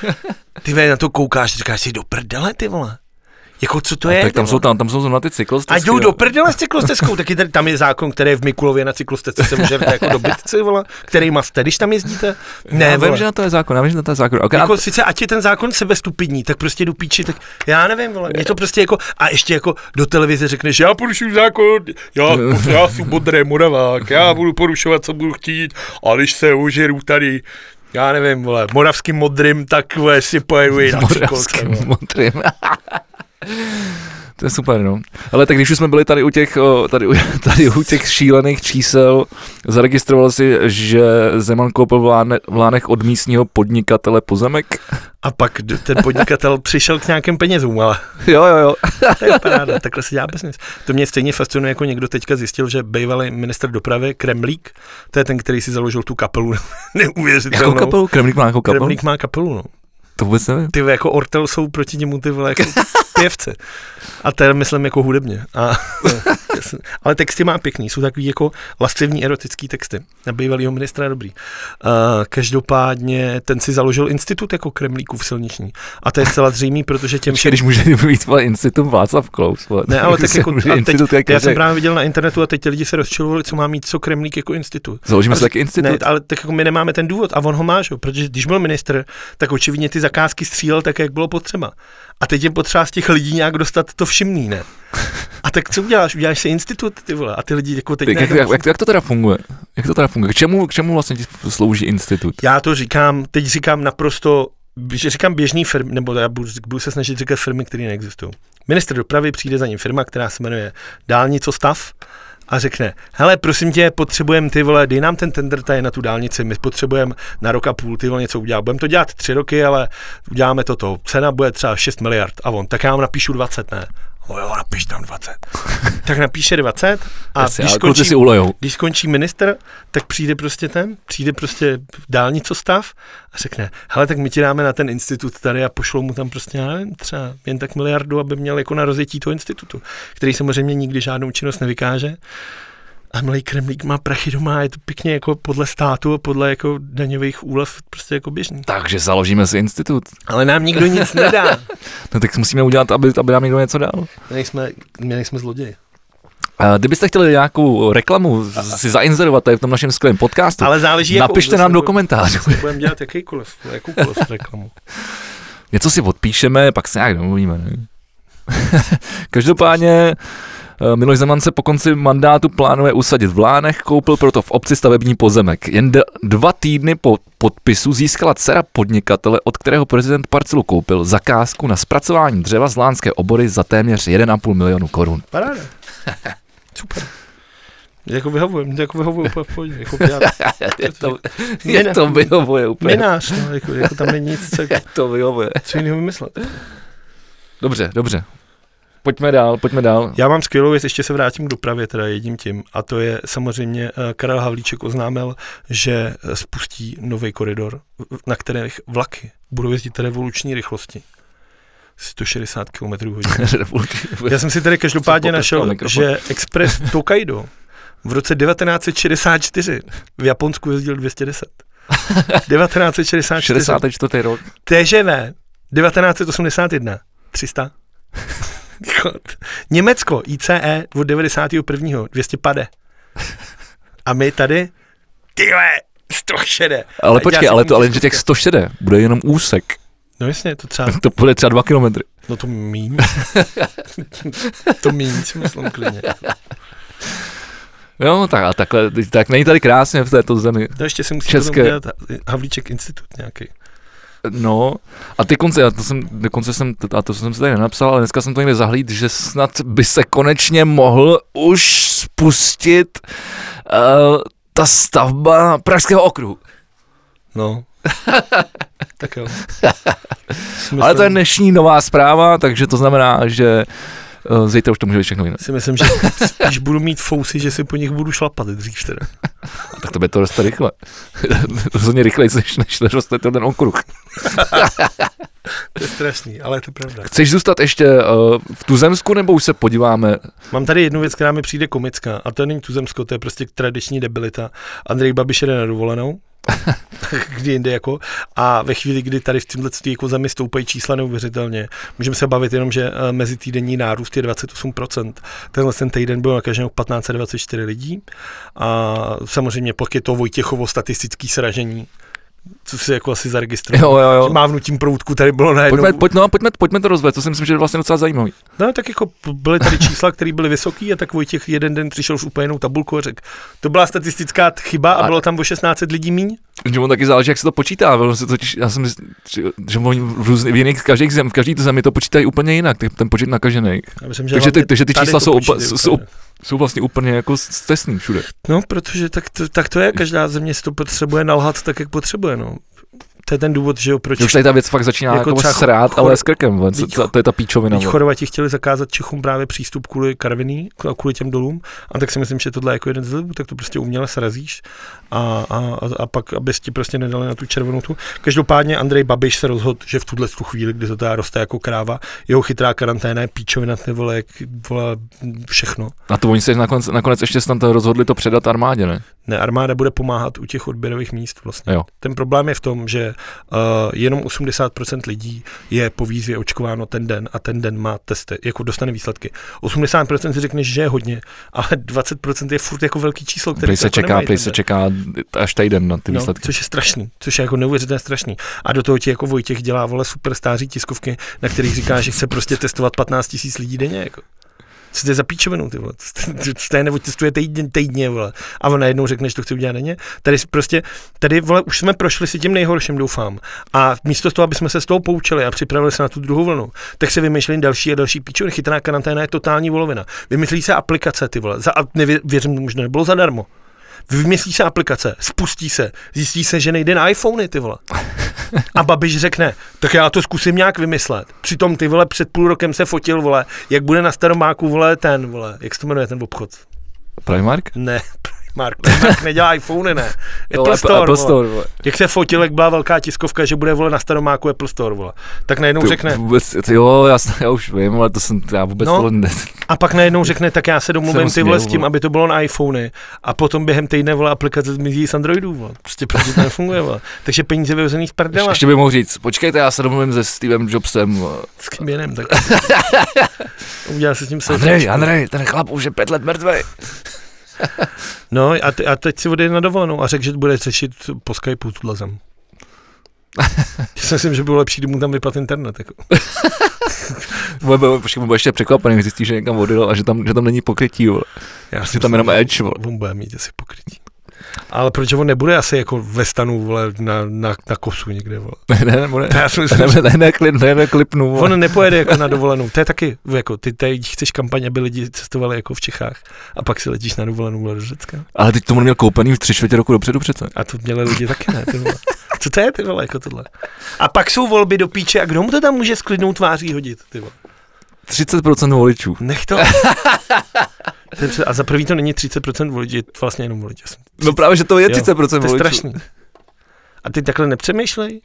Ty vole, na to koukáš, říkáš si do prdele, ty vole. Jako co to a je? Tak tam jsou, tam, tam jsou zrovna ty cyklostezky. A jdou do prdele s cyklostezkou, <laughs> taky tady, tam je zákon, který je v Mikulově na cyklostezce se může jako do bytci, vole, který má jste, když tam jezdíte. Ne, já vím, že na to je zákon, já vím, že na to je zákon. Okay, jako a... sice, ať je ten zákon sebestupidní, tak prostě do píči, tak já nevím, vole, je to prostě jako, a ještě jako do televize řekneš, já porušuju zákon, já, <laughs> já jsem bodré moravák, já budu porušovat, co budu chtít, a když se ožeru tady já nevím, vole, moravským modrým, tak vole, si pojedu na Moravským modrým. <laughs> To je super, no. Ale tak když už jsme byli tady u těch, tady, <laughs> tady u těch šílených čísel, zaregistroval si, že Zeman koupil v Lánech od místního podnikatele pozemek. A pak ten podnikatel <laughs> přišel k nějakým penězům, ale... Jo, jo, jo. <laughs> to je paráda, takhle se dělá business. To mě stejně fascinuje, jako někdo teďka zjistil, že bývalý minister dopravy Kremlík, to je ten, který si založil tu kapelu neuvěřitelnou. Jakou kapelu? Kremlík má nějakou kapelu? Kremlík má kapelu, no. To vůbec nevím. Ty jako Ortel jsou proti němu ty vole jako <laughs> pěvce. A to je, myslím, jako hudebně. A, <laughs> ale texty má pěkný, jsou takový jako lascivní erotický texty. Na bývalýho ministra dobrý. Uh, každopádně ten si založil institut jako Kremlíků v silniční. A to je zcela zřejmý, protože těm všem... Když může být institut Václav Klaus. Ne, ale <laughs> tak jako, teď, já jsem právě viděl na internetu a teď ty lidi se rozčilovali, co má mít co Kremlík jako institut. Založíme si taky institut. Ne, ale tak jako my nemáme ten důvod a on ho má, že? protože když byl minister, tak očividně ty zakázky střílel tak, jak bylo potřeba. A teď je potřeba z těch lidí nějak dostat to všimný, ne? A tak co uděláš? Uděláš si institut, ty vole, a ty lidi jako teď... Jak, jak, jak, jak, to teda funguje? Jak to teda funguje? K čemu, k čemu vlastně slouží institut? Já to říkám, teď říkám naprosto, že říkám běžný firmy, nebo já budu, budu se snažit říkat firmy, které neexistují. Minister dopravy přijde za ním firma, která se jmenuje Dálnicostav a řekne, hele, prosím tě, potřebujeme ty vole, dej nám ten tender tady na tu dálnici, my potřebujeme na rok a půl ty vole něco udělat. Budeme to dělat tři roky, ale uděláme toto. Cena bude třeba 6 miliard a on, tak já vám napíšu 20, ne? O jo, napiš tam 20. <laughs> tak napíše 20 a Jasně, když, skončí, si když skončí minister, tak přijde prostě ten, přijde prostě dálnicostav a řekne, hele, tak my ti dáme na ten institut tady a pošlou mu tam prostě, já nevím, třeba jen tak miliardu, aby měl jako na rozjetí toho institutu, který samozřejmě nikdy žádnou činnost nevykáže a milý Kremlík má prachy doma, je to pěkně jako podle státu a podle jako daňových úlev prostě jako běžný. Takže založíme si institut. Ale nám nikdo nic nedá. <laughs> no tak musíme udělat, aby, aby nám někdo něco dal. My jsme, my jsme zloději. A kdybyste chtěli nějakou reklamu si zainzerovat tady v tom našem skvělém podcastu, Ale záleží, napište nám do komentářů. Budeme dělat jakýkoliv, jakoukoliv <laughs> reklamu. Něco si odpíšeme, pak se nějak domluvíme. Ne? <laughs> Každopádně Miloš Zeman se po konci mandátu plánuje usadit v Lánech, koupil proto v obci stavební pozemek. Jen dva týdny po podpisu získala dcera podnikatele, od kterého prezident parcelu koupil zakázku na zpracování dřeva z lánské obory za téměř 1,5 milionu korun. Paráda. <laughs> Super. Jako vyhovuje, jako vyhovuje úplně v pohodě. Jako <laughs> je to, je to vyhovuje úplně. Minář, no, jako, jako tam není nic, co, <laughs> to vyhovuje. co jiného vymyslet. Dobře, dobře. Pojďme dál, pojďme dál. Já mám skvělou věc, ještě se vrátím k dopravě teda jedním tím. A to je samozřejmě, eh, Karel Havlíček oznámil, že eh, spustí nový koridor, na kterých vlaky budou jezdit revoluční rychlosti. 160 km hodin. Já jsem si tady každopádně našel, že Express Tokaido v roce 1964 v Japonsku jezdil 210. 1964. 64. rok. TŽV 1981 300. Německo, ICE od 91. 200 pade. A my tady, tyhle, 160. Ale počkej, ale to, ale že těch 160 bude jenom úsek. No jasně, to třeba... <laughs> to bude třeba 2 kilometry. No to míň. <laughs> to míň si myslím klidně. Jo, tak, a takhle, tak není tady krásně v této zemi. To ještě si musí České... udělat Havlíček institut nějaký. No, a ty konce, a to jsem, dokonce jsem, a to jsem se tady nenapsal, ale dneska jsem to někde zahlíd, že snad by se konečně mohl už spustit uh, ta stavba Pražského okruhu. No. <laughs> tak jo. ale to je dnešní nová zpráva, takže to znamená, že zítra už to může být všechno jiné. Si myslím, že spíš budu mít fousy, že si po nich budu šlapat dřív teda. A tak to by to roste rychle. <laughs> Rozhodně rychleji, než, než roste ten okruh. to je strašný, ale je to pravda. Chceš zůstat ještě uh, v Tuzemsku, nebo už se podíváme? Mám tady jednu věc, která mi přijde komická, a to není Tuzemsko, to je prostě tradiční debilita. Andrej Babiš jde na dovolenou, <laughs> kdy jinde jako. A ve chvíli, kdy tady v této jako zemi stoupají čísla neuvěřitelně, můžeme se bavit jenom, že eh, mezi týdenní nárůst je 28%. Tenhle ten týden byl nakaženo 1524 lidí. A samozřejmě pak je to Vojtěchovo statistický sražení, co si jako asi zaregistroval. Jo, jo, jo. Mávnutím proutku tady bylo najednou. Pojďme, pojď, no, pojďme, pojďme to rozvést, to si myslím, že je vlastně docela zajímavý. No, tak jako byly tady čísla, které byly vysoké a tak Vojtěch jeden den přišel už úplně jinou tabulku a řekl, to byla statistická chyba a, a bylo tam o 16 lidí míň. že on taky záleží, jak se to počítá. Se totiž, já jsem že, že oni v, různý, v jiných, každý zem, v každý zemi to počítají úplně jinak, ten, počet nakažených. Že takže, ty, takže ty čísla jsou, opa, jsou, jsou vlastně úplně jako stesný všude. No, protože tak to, tak to je, každá země si to potřebuje nalhat tak, jak potřebuje. No to je ten důvod, že jo, proč... Už tady ta věc fakt začíná jako, jako srát, chor... ale s krkem, to, to, je ta píčovina. Teď Chorvati chtěli zakázat Čechům právě přístup kvůli karviní, kvůli těm dolům, a tak si myslím, že tohle je jako jeden z lidů, tak to prostě uměle srazíš a, a, a, pak, abys ti prostě nedali na tu červenou tu. Každopádně Andrej Babiš se rozhodl, že v tuhle tu chvíli, kdy to teda roste jako kráva, jeho chytrá karanténa je píčovina, ty vole, jak, vole, všechno. A to oni se nakonec, nakonec ještě snad rozhodli to předat armádě, ne? Ne, armáda bude pomáhat u těch odběrových míst vlastně. Jo. Ten problém je v tom, že uh, jenom 80% lidí je po výzvě očkováno ten den a ten den má testy, jako dostane výsledky. 80% si řekneš, že je hodně, ale 20% je furt jako velký číslo, které se jako čeká, se čeká až týden na ty no, výsledky. Což je strašný, což je jako neuvěřitelně strašný. A do toho ti jako Vojtěch dělá vole super stáří tiskovky, na kterých říká, že chce prostě testovat 15 tisíc lidí denně. Jako. Co to je za píčovinu, ty vole? To je nebo testuje týdně, týdně, vole. A on najednou řekne, že to chce udělat denně. Tady prostě, tady, vole, už jsme prošli si tím nejhorším, doufám. A místo toho, aby jsme se z toho poučili a připravili se na tu druhou vlnu, tak se vymýšleli další a další píčoviny. Chytrá karanténa je totální volovina. Vymyslí se aplikace, ty vole. Za, nevěřím, možná nebylo zadarmo vymyslí se aplikace, spustí se, zjistí se, že nejde na iPhony, ty vole. A Babiš řekne, tak já to zkusím nějak vymyslet. Přitom ty vole před půl rokem se fotil, vole, jak bude na Staromáku, vole, ten, vole, jak se to jmenuje ten obchod? Primark? Ne, Mark, Mark nedělá iPhone, ne. <laughs> Apple, no, Store, Apple Store vole. Jak se fotil, jak byla velká tiskovka, že bude vole na staromáku Apple Store, vole. Tak najednou ty, řekne. Vůbec, ty, jo, já, já, už vím, ale to jsem, já vůbec no, ne. A pak najednou řekne, tak já se domluvím ty vole s tím, aby to bylo na iPhone. A potom během týdne vole aplikace zmizí z Androidu, vole. Prostě protože to nefunguje, vole. Takže peníze vyhozený z prdela. Ještě by mohl říct, počkejte, já se domluvím se Stevem Jobsem. Vole. S kým jiným, tak. <laughs> Udělal se s tím Andrej, Andrej, ten chlap už je pět let mrtvý. <laughs> No a, te, a teď si odejde na dovolenou a řekl, že bude řešit po Skypeu tuhle zem. <laughs> Já si myslím, že bylo lepší, kdyby mu tam vypadl internet. Jako. <laughs> Počkej, mu bude ještě překvapený, když zjistí, že někam odjel a že tam, že tam není pokrytí. Vole. Já si tam jenom edge. Vole. On bude mít asi pokrytí. Ale proč on nebude asi jako ve stanu vole, na, na, na kosu někde? Vole. Ne, ne, ne, já si myslím, ne, ne, ne, ne, ne, klipnu. Vole. On nepojede jako na dovolenou. To je taky, jako, ty tady chceš kampaň, aby lidi cestovali jako v Čechách a pak si letíš na dovolenou vole, do Řecka. Ale teď to měl koupený v tři čtvrtě roku dopředu přece. A to měli lidi taky ne, ty vole. Co to je, ty vole, jako tohle? A pak jsou volby do píče a kdo mu to tam může s klidnou tváří hodit, ty vole? 30% voličů. Nech to. <laughs> A za prvý to není 30% voličů, je vlastně jenom volič. No právě, že to je 30% voličů. To je strašný. A ty takhle nepřemýšlej?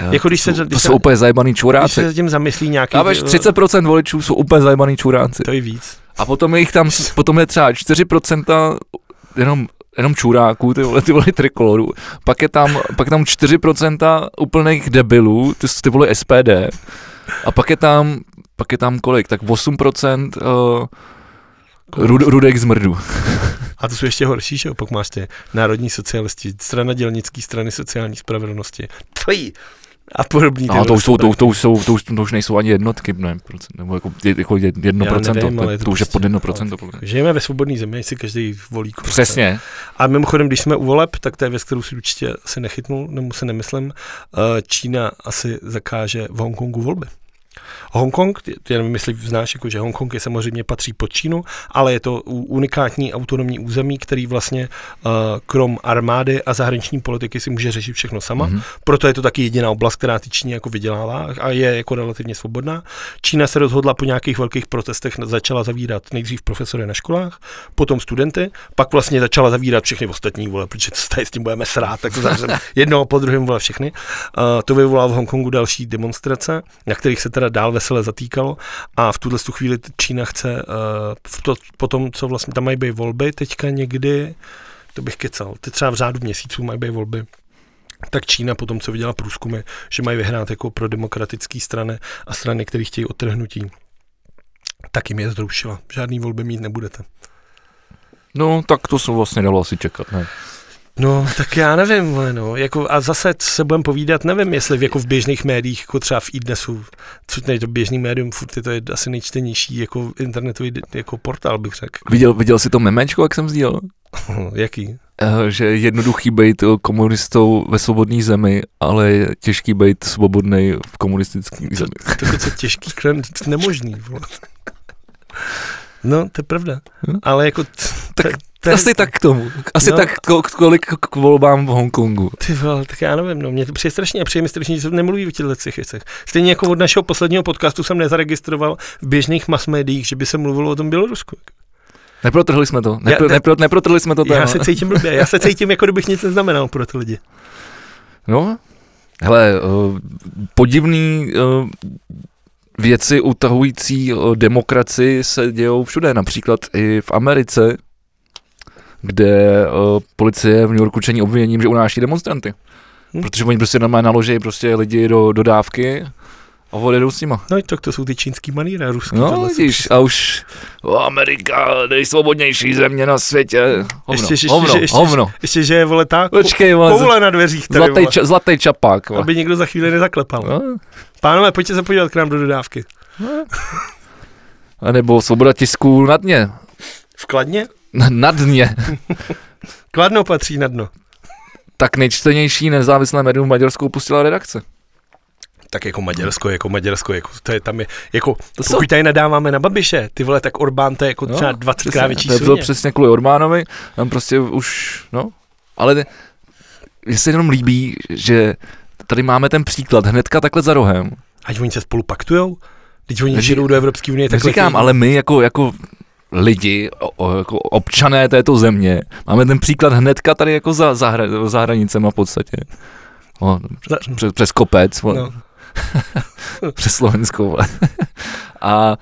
Jo, jako když to, se, když to jsou úplně zajebaný čuráci. Když se tím zamyslí nějaký... A 30% voličů jsou úplně zajebaný čuráci. To je víc. A potom je jich tam, <laughs> potom je třeba 4% jenom jenom čuráků, ty vole, ty vole trikolorů. Pak je tam, pak tam 4% úplných debilů, ty, ty vole SPD. A pak je tam, pak je tam kolik? Tak 8% uh, Rud, Rudek z mrdu. A to jsou ještě horší, že Pak máš ty národní socialisti, strana dělnický strany sociální spravedlnosti. Tvojí a podobný. A to už, jsou, to, to, už jsou, to, už, to už nejsou ani jednotky, ne, procent, nebo jako, jako jedno Já procento, nevím, to, to, to už je pod prostě- jedno procento. Žijeme ve svobodné zemi, si každý volí. Přesně. A mimochodem, když jsme u voleb, tak to je věc, kterou si určitě asi nechytnul, nebo se nemyslím, eh, Čína asi zakáže v Hongkongu volby. Hongkong, nevím, jestli znáš, jako, že Hongkong je samozřejmě patří pod Čínu, ale je to unikátní autonomní území, který vlastně uh, krom armády a zahraniční politiky si může řešit všechno sama. Mm-hmm. Proto je to taky jediná oblast, která ty Číně jako vydělává a je jako relativně svobodná. Čína se rozhodla po nějakých velkých protestech začala zavírat nejdřív profesory na školách, potom studenty, pak vlastně začala zavírat všechny ostatní, vole, protože tady s tím budeme srát, tak to zavřeme <laughs> jednoho po druhém vole všechny. Uh, to vyvolalo v Hongkongu další demonstrace, na kterých se teda dál vesele zatýkalo a v tuhle chvíli Čína chce, uh, to, potom, co vlastně tam mají být volby, teďka někdy, to bych kecal, teď třeba v řádu měsíců mají být volby, tak Čína potom, co viděla průzkumy, že mají vyhrát jako pro demokratické strany a strany, které chtějí odtrhnutí, tak jim je zrušila. Žádný volby mít nebudete. No, tak to se vlastně dalo asi čekat, ne? No, tak já nevím, no, jako, a zase se budeme povídat, nevím, jestli v, jako v běžných médiích, jako třeba v iDnesu, což je to běžný médium, furt je to je asi nejčtenější jako internetový jako portál, bych řekl. Viděl, viděl jsi to memečko, jak jsem sdílel? <laughs> Jaký? eh, že je jednoduchý být komunistou ve svobodné zemi, ale je těžký být svobodný v komunistické zemi. To, <laughs> to, to těžký, nemožný. No, to je pravda. Hm? Ale jako... Tak to asi tak k tomu. Asi no, tak kolik k volbám v Hongkongu. Ty vole, tak já nevím, no, mě to přijde strašně a přijde mi strašně, že se nemluví o těchto těch věcech. Stejně jako od našeho posledního podcastu jsem nezaregistroval v běžných mass médiích, že by se mluvilo o tom Bělorusku. Neprotrhli jsme to. Nepro, já, nepro, neprotrhli jsme to. Já se cítím blbě. Já se <laughs> cítím, jako kdybych nic neznamenal pro ty lidi. No, hele, uh, podivný uh, věci utahující demokracii se dějou všude, například i v Americe, kde uh, policie v New Yorku čení obviněním, že unáší demonstranty. Hmm. Protože oni prostě normálně naloží prostě lidi do dodávky a odjedou s nima. No tak to jsou ty čínský maníry a ruský. No vidíš, a už o, Amerika, nejsvobodnější země na světě. Hovno, ještě, ještě, hovno, ještě, hovno. Ještě, že je vole tak Počkej, koule na dveřích. Tady, zlatý, ča, zlatý čapák. Vole. Aby někdo za chvíli nezaklepal. No. Pánové, pojďte se podívat k nám do dodávky. No. A nebo svoboda tisku na dně. V Kladně? Na dně. <laughs> Kladno patří na dno. Tak nejčtenější nezávislé médium v Maďarsku upustila redakce. Tak jako Maďarsko, jako Maďarsko, jako to je tam je, jako to pokud jsou... tady nadáváme na Babiše, ty vole, tak Orbán to je jako no, třeba 20 krát větší To bylo přesně kvůli Orbánovi, tam prostě už, no, ale mně se jenom líbí, že tady máme ten příklad hnedka takhle za rohem. Ať oni se spolu paktujou? Teď oni žijou do Evropské unie. Tak říkám, ale my jako, jako lidi, o, o, jako občané této země. Máme ten příklad hnedka tady jako za, za, hra, za hranicema v podstatě. O, přes, přes kopec. No. <laughs> přes Slovensko. <laughs> a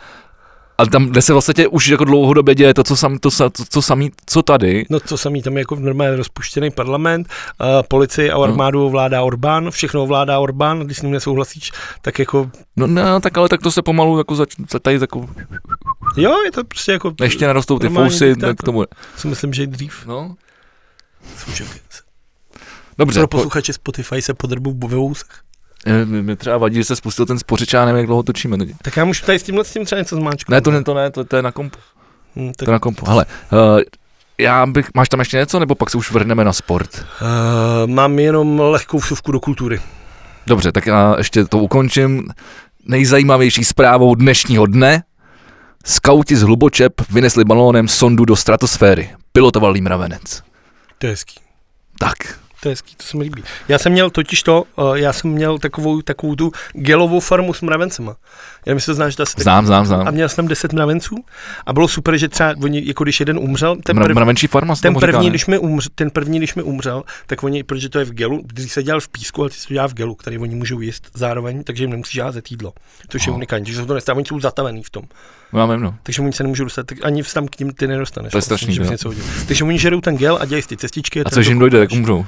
ale tam, kde se vlastně už jako dlouhodobě děje to, co, sam, to, to, co samý, co tady. No co samý, tam je jako normálně rozpuštěný parlament, uh, policii a armádu no. ovládá Orbán, všechno ovládá Orbán, když s ním nesouhlasíš, tak jako... No ne, tak ale tak to se pomalu jako zač, tady jako... Jo, je to prostě jako... Ještě narostou ty fousy tak, k tomu. Co myslím, že dřív. No. Dobře. Pro posluchače Spotify se podrbu ve vousech. Mě třeba vadí, že se spustil ten spořič, já nevím, jak dlouho točíme. Tak já můžu tady s tímhle s tím třeba něco zmáčknout. Ne, to, ne, to ne, to, to je na kompu. Hmm, tak... To je na kompu. Hele, uh, já bych, máš tam ještě něco, nebo pak se už vrhneme na sport? Uh, mám jenom lehkou vsuvku do kultury. Dobře, tak já ještě to ukončím. Nejzajímavější zprávou dnešního dne. Skauti z Hlubočep vynesli balónem sondu do stratosféry. Pilotoval jí mravenec. To je hezký. Tak, to je hezký, to se mi líbí. Já jsem měl totiž to, uh, já jsem měl takovou, takovou tu gelovou farmu s mravencema. Já myslím, že znáš, že Znám, znám, znám. A měl jsem 10 mravenců a bylo super, že třeba oni, jako když jeden umřel, ten, prv, Mravenčí farma ten první, říká, když mi umřel, ten první, když mi umřel, tak oni, protože to je v gelu, když se dělal v písku, ale ty se dělá v gelu, který oni můžou jíst zároveň, takže jim nemusí házet jídlo. Což je unikátní, že se to nestává, oni jsou zatavený v tom. No, no. Takže oni se nemůžou dostat, tak ani tam k ním ty nedostaneš. To je strašný, Takže oni žerou ten gel a dělají ty cestičky. A co jim dojde, jak umřou?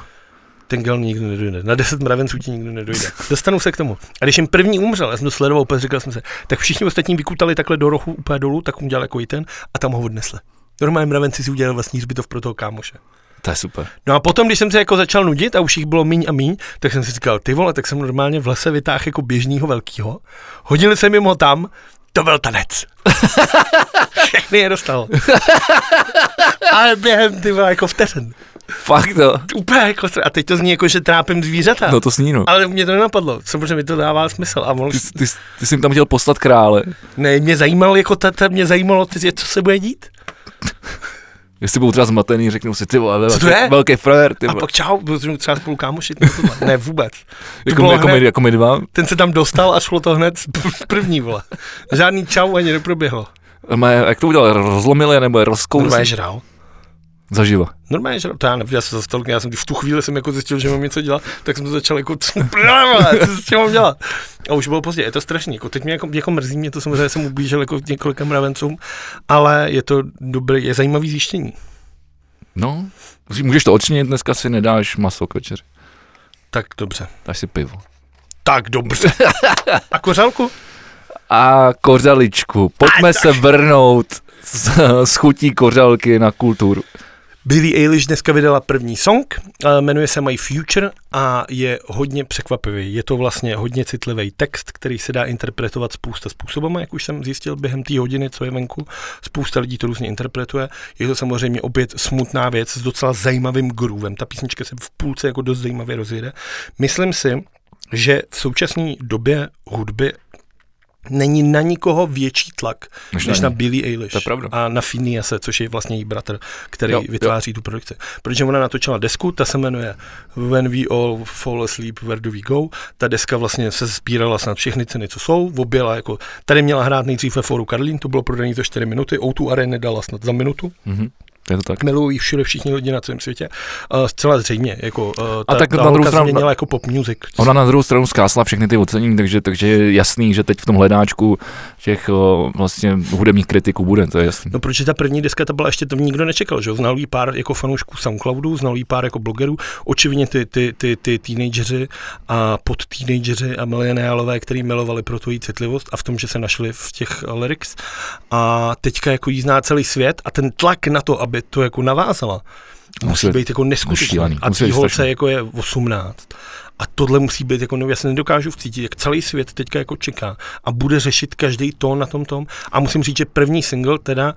Ten gel nikdy nedojde. Na 10 mravenců ti nikdo nedojde. Dostanu se k tomu. A když jim první umřel, já jsem to sledoval, úplně říkal jsem se, tak všichni ostatní vykutali takhle do rohu úplně dolů, tak mu dělal jako i ten a tam ho odnesli. Normálně mravenci si udělali vlastní zbytov pro toho kámoše. To je super. No a potom, když jsem se jako začal nudit a už jich bylo míň a míň, tak jsem si říkal, ty vole, tak jsem normálně v lese vytáhl jako běžného velkýho. Hodili se mimo tam, to byl tanec. <laughs> Všechny je dostal. <laughs> Ale během, ty vole, jako vteřen. Fakt to. Úplně jako, a teď to zní jako, že trápím zvířata. No to sní, no. Ale mě to nenapadlo, protože mi to dává smysl. A mohl... ty, ty, ty, jsi jim tam chtěl poslat krále. Ne, mě zajímalo, jako ta, ta mě zajímalo, ty, co se bude dít. Jestli budou třeba zmatený, řeknou si, ty vole, velký, to je? velký frajer, ty vole. A pak čau, budu třeba spolu kámošit, ne vůbec. jako, my, jako, my, jako my dva? Ten se tam dostal a šlo to hned <laughs> první, vole. Žádný čau ani neproběhlo. jak to udělal, rozlomil nebo je rozkousl? žral. Zaživa. Normálně, že to já já jsem zastavil, já jsem v tu chvíli jsem jako zjistil, že mám něco dělat, tak jsem to začal jako, <laughs> co s tím mám dělat. A už bylo pozdě, je to strašný, jako teď mě jako, jako mrzí, mě to samozřejmě jsem ublížil jako několika mravencům, ale je to dobrý, je zajímavý zjištění. No, můžeš to odčinit, dneska si nedáš maso k večeři. Tak dobře. Dáš si pivo. Tak dobře. A kořálku? A kořaličku. Pojďme Aj, se vrnout z, z chutí kořálky na kulturu. Billie Eilish dneska vydala první song, jmenuje se My Future a je hodně překvapivý. Je to vlastně hodně citlivý text, který se dá interpretovat spousta způsobama, jak už jsem zjistil během té hodiny, co je venku. Spousta lidí to různě interpretuje. Je to samozřejmě opět smutná věc s docela zajímavým groovem. Ta písnička se v půlce jako dost zajímavě rozjede. Myslím si, že v současné době hudby není na nikoho větší tlak, než, než na Billie Eilish to je pravda. a na Phinease, což je vlastně její bratr, který jo, vytváří jo. tu produkci. Protože ona natočila desku, ta se jmenuje When We All Fall Asleep, Where Do We Go. Ta deska vlastně se sbírala snad všechny ceny, co jsou, objela jako, tady měla hrát nejdřív ve Foru Karlín, to bylo prodaný za 4 minuty, O2 Arena dala snad za minutu. Mm-hmm. Je to tak. Milují všude všichni lidi na celém světě. Uh, zcela zřejmě. Jako, uh, ta, a tak ta na druhou stranu, měla jako pop music. Ona na druhou stranu zkásla všechny ty ocenění, takže, takže je jasný, že teď v tom hledáčku těch uh, vlastně hudebních kritiků bude, to je jasný. No protože ta první deska ta byla ještě, to nikdo nečekal, že Znal jí pár jako fanoušků Soundcloudu, znal jí pár jako blogerů, očividně ty, ty, ty, ty teenageři a pod teenageři a mileniálové, který milovali pro tu citlivost a v tom, že se našli v těch lyrics. A teďka jako jí zná celý svět a ten tlak na to, aby to jako navázala. Musí, musí být jako neskutečný. A té holce jako je 18. A tohle musí být jako, no já se nedokážu vcítit, jak celý svět teďka jako čeká a bude řešit každý tón na tom tom. A musím říct, že první single teda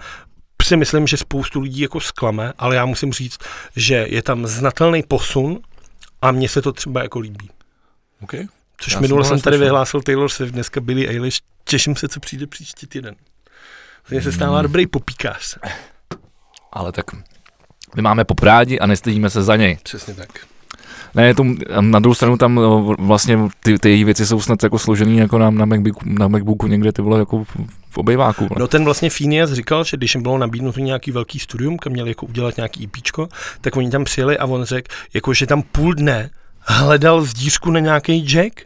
si myslím, že spoustu lidí jako sklame, ale já musím říct, že je tam znatelný posun a mně se to třeba jako líbí. Okay. Což já minule jsem tady vyhlásil Taylor Swift, dneska Billie Eilish. Těším se, co přijde příští týden. Mně se stává dobrý popíkář ale tak my máme poprádi a nestydíme se za něj. Přesně tak. Ne, to, na druhou stranu tam vlastně ty, ty její věci jsou snad jako složený jako na, na, Macbooku, na Macbooku někde ty vole jako v, obejváku. No ten vlastně Phineas říkal, že když jim bylo nabídnuto nějaký velký studium, kam měli jako udělat nějaký EPčko, tak oni tam přijeli a on řekl, jako že tam půl dne hledal zdířku na nějaký jack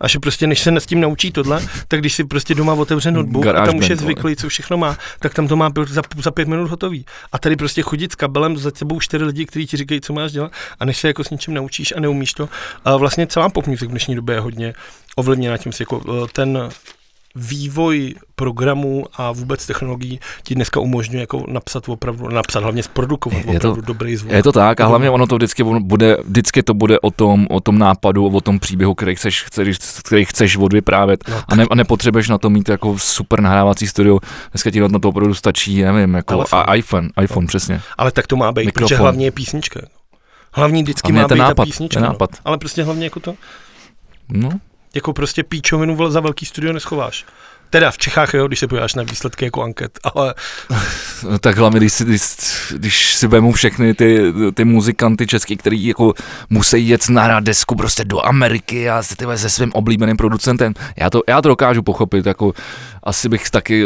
a že prostě než se s tím naučí tohle, tak když si prostě doma otevře notebook Garage a tam už je zvyklý, co všechno má, tak tam to má za, za pět minut hotový. A tady prostě chodit s kabelem za sebou čtyři lidi, kteří ti říkají, co máš dělat, a než se jako s něčím naučíš a neumíš to. A vlastně celá pop v dnešní době je hodně ovlivněna tím, jako eh, ten vývoj programů a vůbec technologií ti dneska umožňuje jako napsat opravdu, napsat hlavně zprodukovat je opravdu to, dobrý zvuk. Je to tak a hlavně ono to vždycky bude, vždycky to bude o tom, o tom nápadu, o tom příběhu, který chceš, který, který chceš odvyprávět no, a, ne, a nepotřebuješ na to mít jako super nahrávací studio. Dneska ti na to opravdu stačí, nevím, jako a iPhone, iPhone no. přesně. Ale tak to má být, Mikrofon. protože hlavně je písnička. Hlavní vždycky má být nápad, ta písnička. No. nápad. No. Ale prostě hlavně jako to. No. Jako prostě píčovinu za velký studio neschováš. Teda v Čechách, jo, když se podíváš na výsledky jako anket, ale... No, <laughs> tak hlavně, když si, když, když si vemu všechny ty, ty muzikanty český, který jako musí jet na desku prostě do Ameriky a se, tyhle, se svým oblíbeným producentem, já to, já to dokážu pochopit, jako asi bych taky...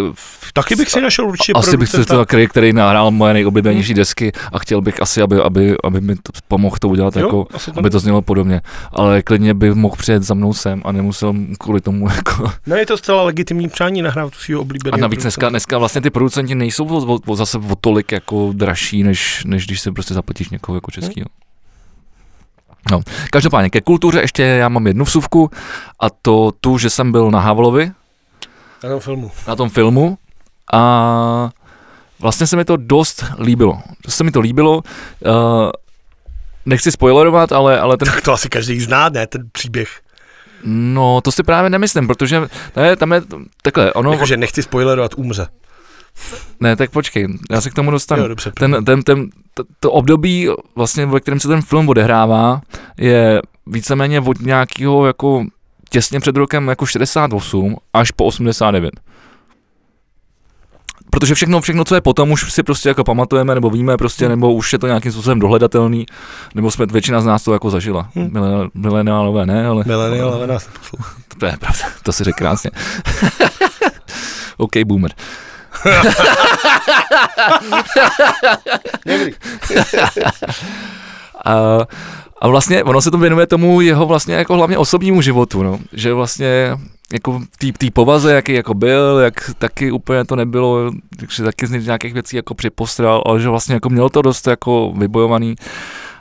Taky bych si našel určitě Asi bych si to který, který nahrál moje nejoblíbenější hmm. desky a chtěl bych asi, aby, aby, aby mi to pomohl to udělat, jo, jako, aby to znělo podobně. Ale klidně by mohl přijet za mnou sem a nemusel kvůli tomu <laughs> jako... No je to zcela legitimní přání nahrát tu svého oblíbeného. A navíc dneska, dneska vlastně ty producenti nejsou o, o, o, zase o tolik jako dražší, než, než když se prostě zaplatíš někoho jako českýho. Hmm. No, každopádně ke kultuře ještě já mám jednu vsuvku a to tu, že jsem byl na Havlovi, na tom filmu. Na tom filmu a vlastně se mi to dost líbilo. Dost se mi to líbilo. Uh, nechci spoilerovat, ale, ale ten... Tak to asi každý zná, ne, ten příběh. No, to si právě nemyslím, protože ne, tam je takhle, ono... Jakože nechci spoilerovat, umře. Ne, tak počkej, já se k tomu dostanu. Jo, dobře, ten, ten, ten, to, to období, vlastně, ve kterém se ten film odehrává, je víceméně od nějakého jako těsně před rokem jako 68 až po 89. Protože všechno, všechno, co je potom, už si prostě jako pamatujeme, nebo víme prostě, nebo už je to nějakým způsobem dohledatelný, nebo jsme většina z nás to jako zažila. Hmm. Mileniálové ne, ale... Mileniálové nás To je pravda, to si řekl krásně. <laughs> OK, boomer. <laughs> a, a vlastně ono se to věnuje tomu jeho vlastně jako hlavně osobnímu životu, no. že vlastně jako tý, tý povaze, jaký jako byl, jak taky úplně to nebylo, takže taky z nějakých věcí jako připostral, ale že vlastně jako měl to dost jako vybojovaný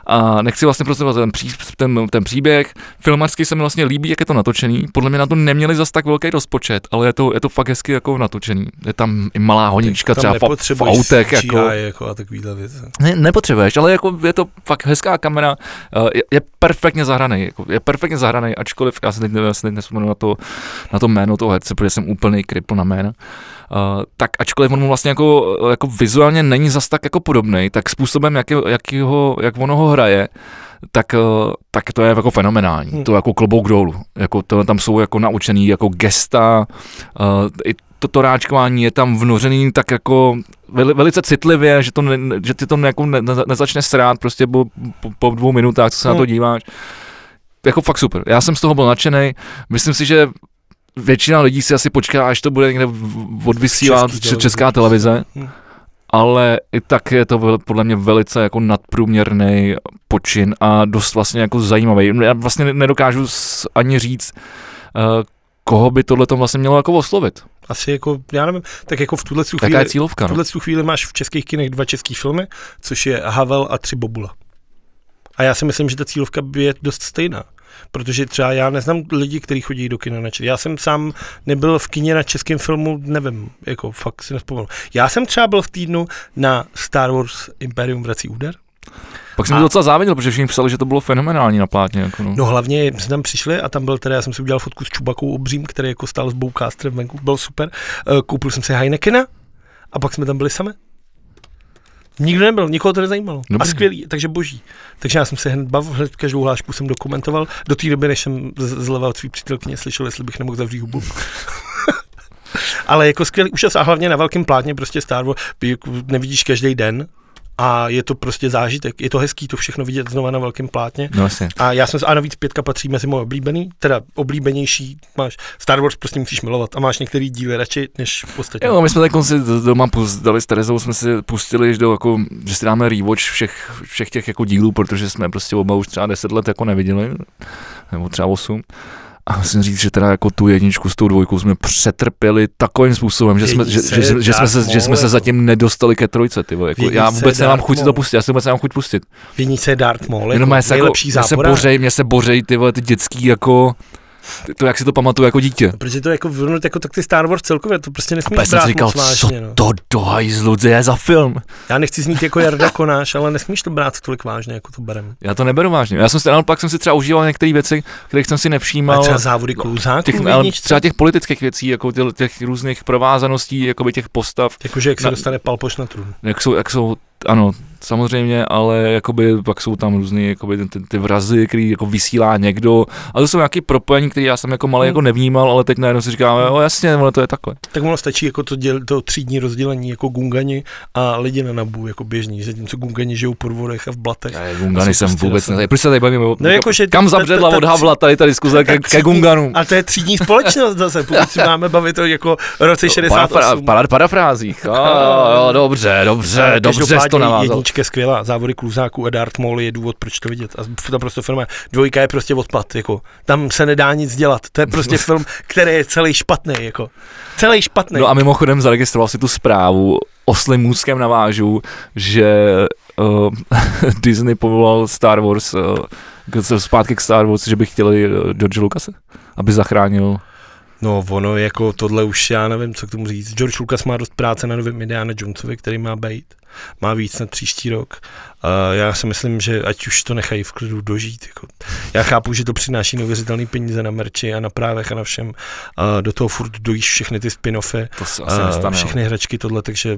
A nechci vlastně prostě ten, pří, ten, ten příběh. Filmařsky se mi vlastně líbí, jak je to natočený. Podle mě na to neměli zas tak velký rozpočet, ale je to, je to fakt hezky jako natočený. Je tam i malá honička, třeba v, v autech. Jako, jako a takovýhle věci. Ne, nepotřebuješ, ale jako je to fakt hezká kamera. Eh, je, je perfektně zahraný. Jako, je perfektně zahraný, ačkoliv já se teď, já se teď nespomenu na to, na to jméno toho herce, protože jsem úplný kripl na jméno. Uh, tak ačkoliv on mu vlastně jako, jako vizuálně není zas tak jako podobný, tak způsobem, jak, jak, ho, jak ono ho hraje, tak, uh, tak to je jako fenomenální. Hmm. To jako klobouk dolů. Jako to, tam jsou jako naučený jako gesta, uh, i to, to ráčkování je tam vnořený tak jako veli, velice citlivě, že, to ne, že ty to jako ne, ne, nezačne srát prostě po, po, po dvou minutách, co se hmm. na to hmm. díváš. Jako fakt super. Já jsem z toho byl nadšený. Myslím si, že většina lidí si asi počká, až to bude někde odvysílat Český česká televize. Hmm. Ale i tak je to podle mě velice jako nadprůměrný počin a dost vlastně jako zajímavý. Já vlastně nedokážu ani říct, uh, koho by tohle to vlastně mělo jako oslovit. Asi jako, já nevím, tak jako v tuhle chvíli, je cílovka, no? v tuhle chvíli máš v českých kinech dva český filmy, což je Havel a Tři Bobula. A já si myslím, že ta cílovka je dost stejná. Protože třeba já neznám lidi, kteří chodí do kina na český. Já jsem sám nebyl v kině na českém filmu, nevím, jako fakt si nespomenu. Já jsem třeba byl v týdnu na Star Wars Imperium vrací úder. Pak jsem a... docela záviděl, protože všichni psali, že to bylo fenomenální na plátně. Jako no. no. hlavně jsme tam přišli a tam byl teda, já jsem si udělal fotku s Čubakou obřím, který jako stál s Bowcasterem venku, byl super. Eh, koupil jsem si Heinekena a pak jsme tam byli sami. Nikdo nebyl, nikoho to nezajímalo. Dobrý. A skvělý, takže boží. Takže já jsem se hned bavil, hned každou hlášku jsem dokumentoval. Do té doby, než jsem zleva od svý přítelkyně slyšel, jestli bych nemohl zavřít hubu. <laughs> Ale jako skvělý úžas a hlavně na velkém plátně prostě Star Wars jako nevidíš každý den, a je to prostě zážitek. Je to hezký to všechno vidět znova na velkém plátně. No, a já jsem, a navíc pětka patří mezi moje oblíbený, teda oblíbenější, máš Star Wars prostě musíš milovat a máš některý díly radši než podstatě. Jo, my jsme tak si doma dali s Terezou, jsme si pustili, že, do, jako, že si dáme rewatch všech, všech těch jako dílů, protože jsme prostě oba už třeba 10 let jako neviděli, nebo třeba 8. A musím říct, že teda jako tu jedničku s tou dvojkou jsme přetrpěli takovým způsobem, že jsme, že, že, že, jsme, se, že jsme se zatím nedostali ke trojce. Ty jako, já vůbec nemám chuť to pustit, já si vůbec nemám chuť pustit. Je Darth Maul, jako nejlepší jako, mě se bořej, mě se bořej ty, vole, ty dětský jako to, jak si to pamatuju jako dítě. No, protože to jako vrnout jako tak ty Star Wars celkově, to prostě nesmíš brát jsem říkal, moc vážně, co no. to do hajzlu, je za film? Já nechci znít jako Jarda Konáš, ale nesmíš to brát tolik vážně, jako to berem. Já to neberu vážně. Já jsem si, pak jsem si třeba užíval některé věci, kterých jsem si nevšímal. A třeba závody kluzáků, těch, ale třeba těch politických věcí, jako těch, těch různých provázaností, jako by těch postav. Jakože jak se na, dostane Palpoš na trůn. Jak jsou, jak jsou ano, samozřejmě, ale jakoby pak jsou tam různé jakoby ty, ty, vrazy, který jako vysílá někdo. A to jsou nějaké propojení, které já jsem jako malý hmm. jako nevnímal, ale teď najednou si říkám, jo jasně, ale to je takhle. Tak ono stačí jako to, děl, to třídní rozdělení jako gungani a lidi na nabu jako běžní, zatímco gungani žijou po vodech a v blatech. Já gungany jsem prostě vůbec ne. Proč se tady bavíme? No, jako, že kam zabředla od Havla tady ta diskuze ke, ke gunganům? A to je třídní společnost zase, pokud si máme bavit o jako roce 68. Para, parafrázích. <laughs> dobře, dobře, dobře, to navázal je skvělá, závody kluzáků a Darth Maul je důvod, proč to vidět. A to prostě film Dvojka je prostě odpad, jako. Tam se nedá nic dělat. To je prostě <laughs> film, který je celý špatný, jako. Celý špatný. No a mimochodem zaregistroval si tu zprávu, oslým můzkem navážu, že uh, <laughs> Disney povolal Star Wars, uh, zpátky k Star Wars, že by chtěli uh, George Lucase, aby zachránil No ono jako tohle už já nevím, co k tomu říct. George Lucas má dost práce na novém Indiana Jonesovi, který má být má víc na příští rok. A já si myslím, že ať už to nechají v klidu dožít. Jako. Já chápu, že to přináší neuvěřitelné peníze na merči a na právech a na všem. A do toho furt dojíš všechny ty spin-offy, to se asi nestane, všechny jo. hračky tohle, takže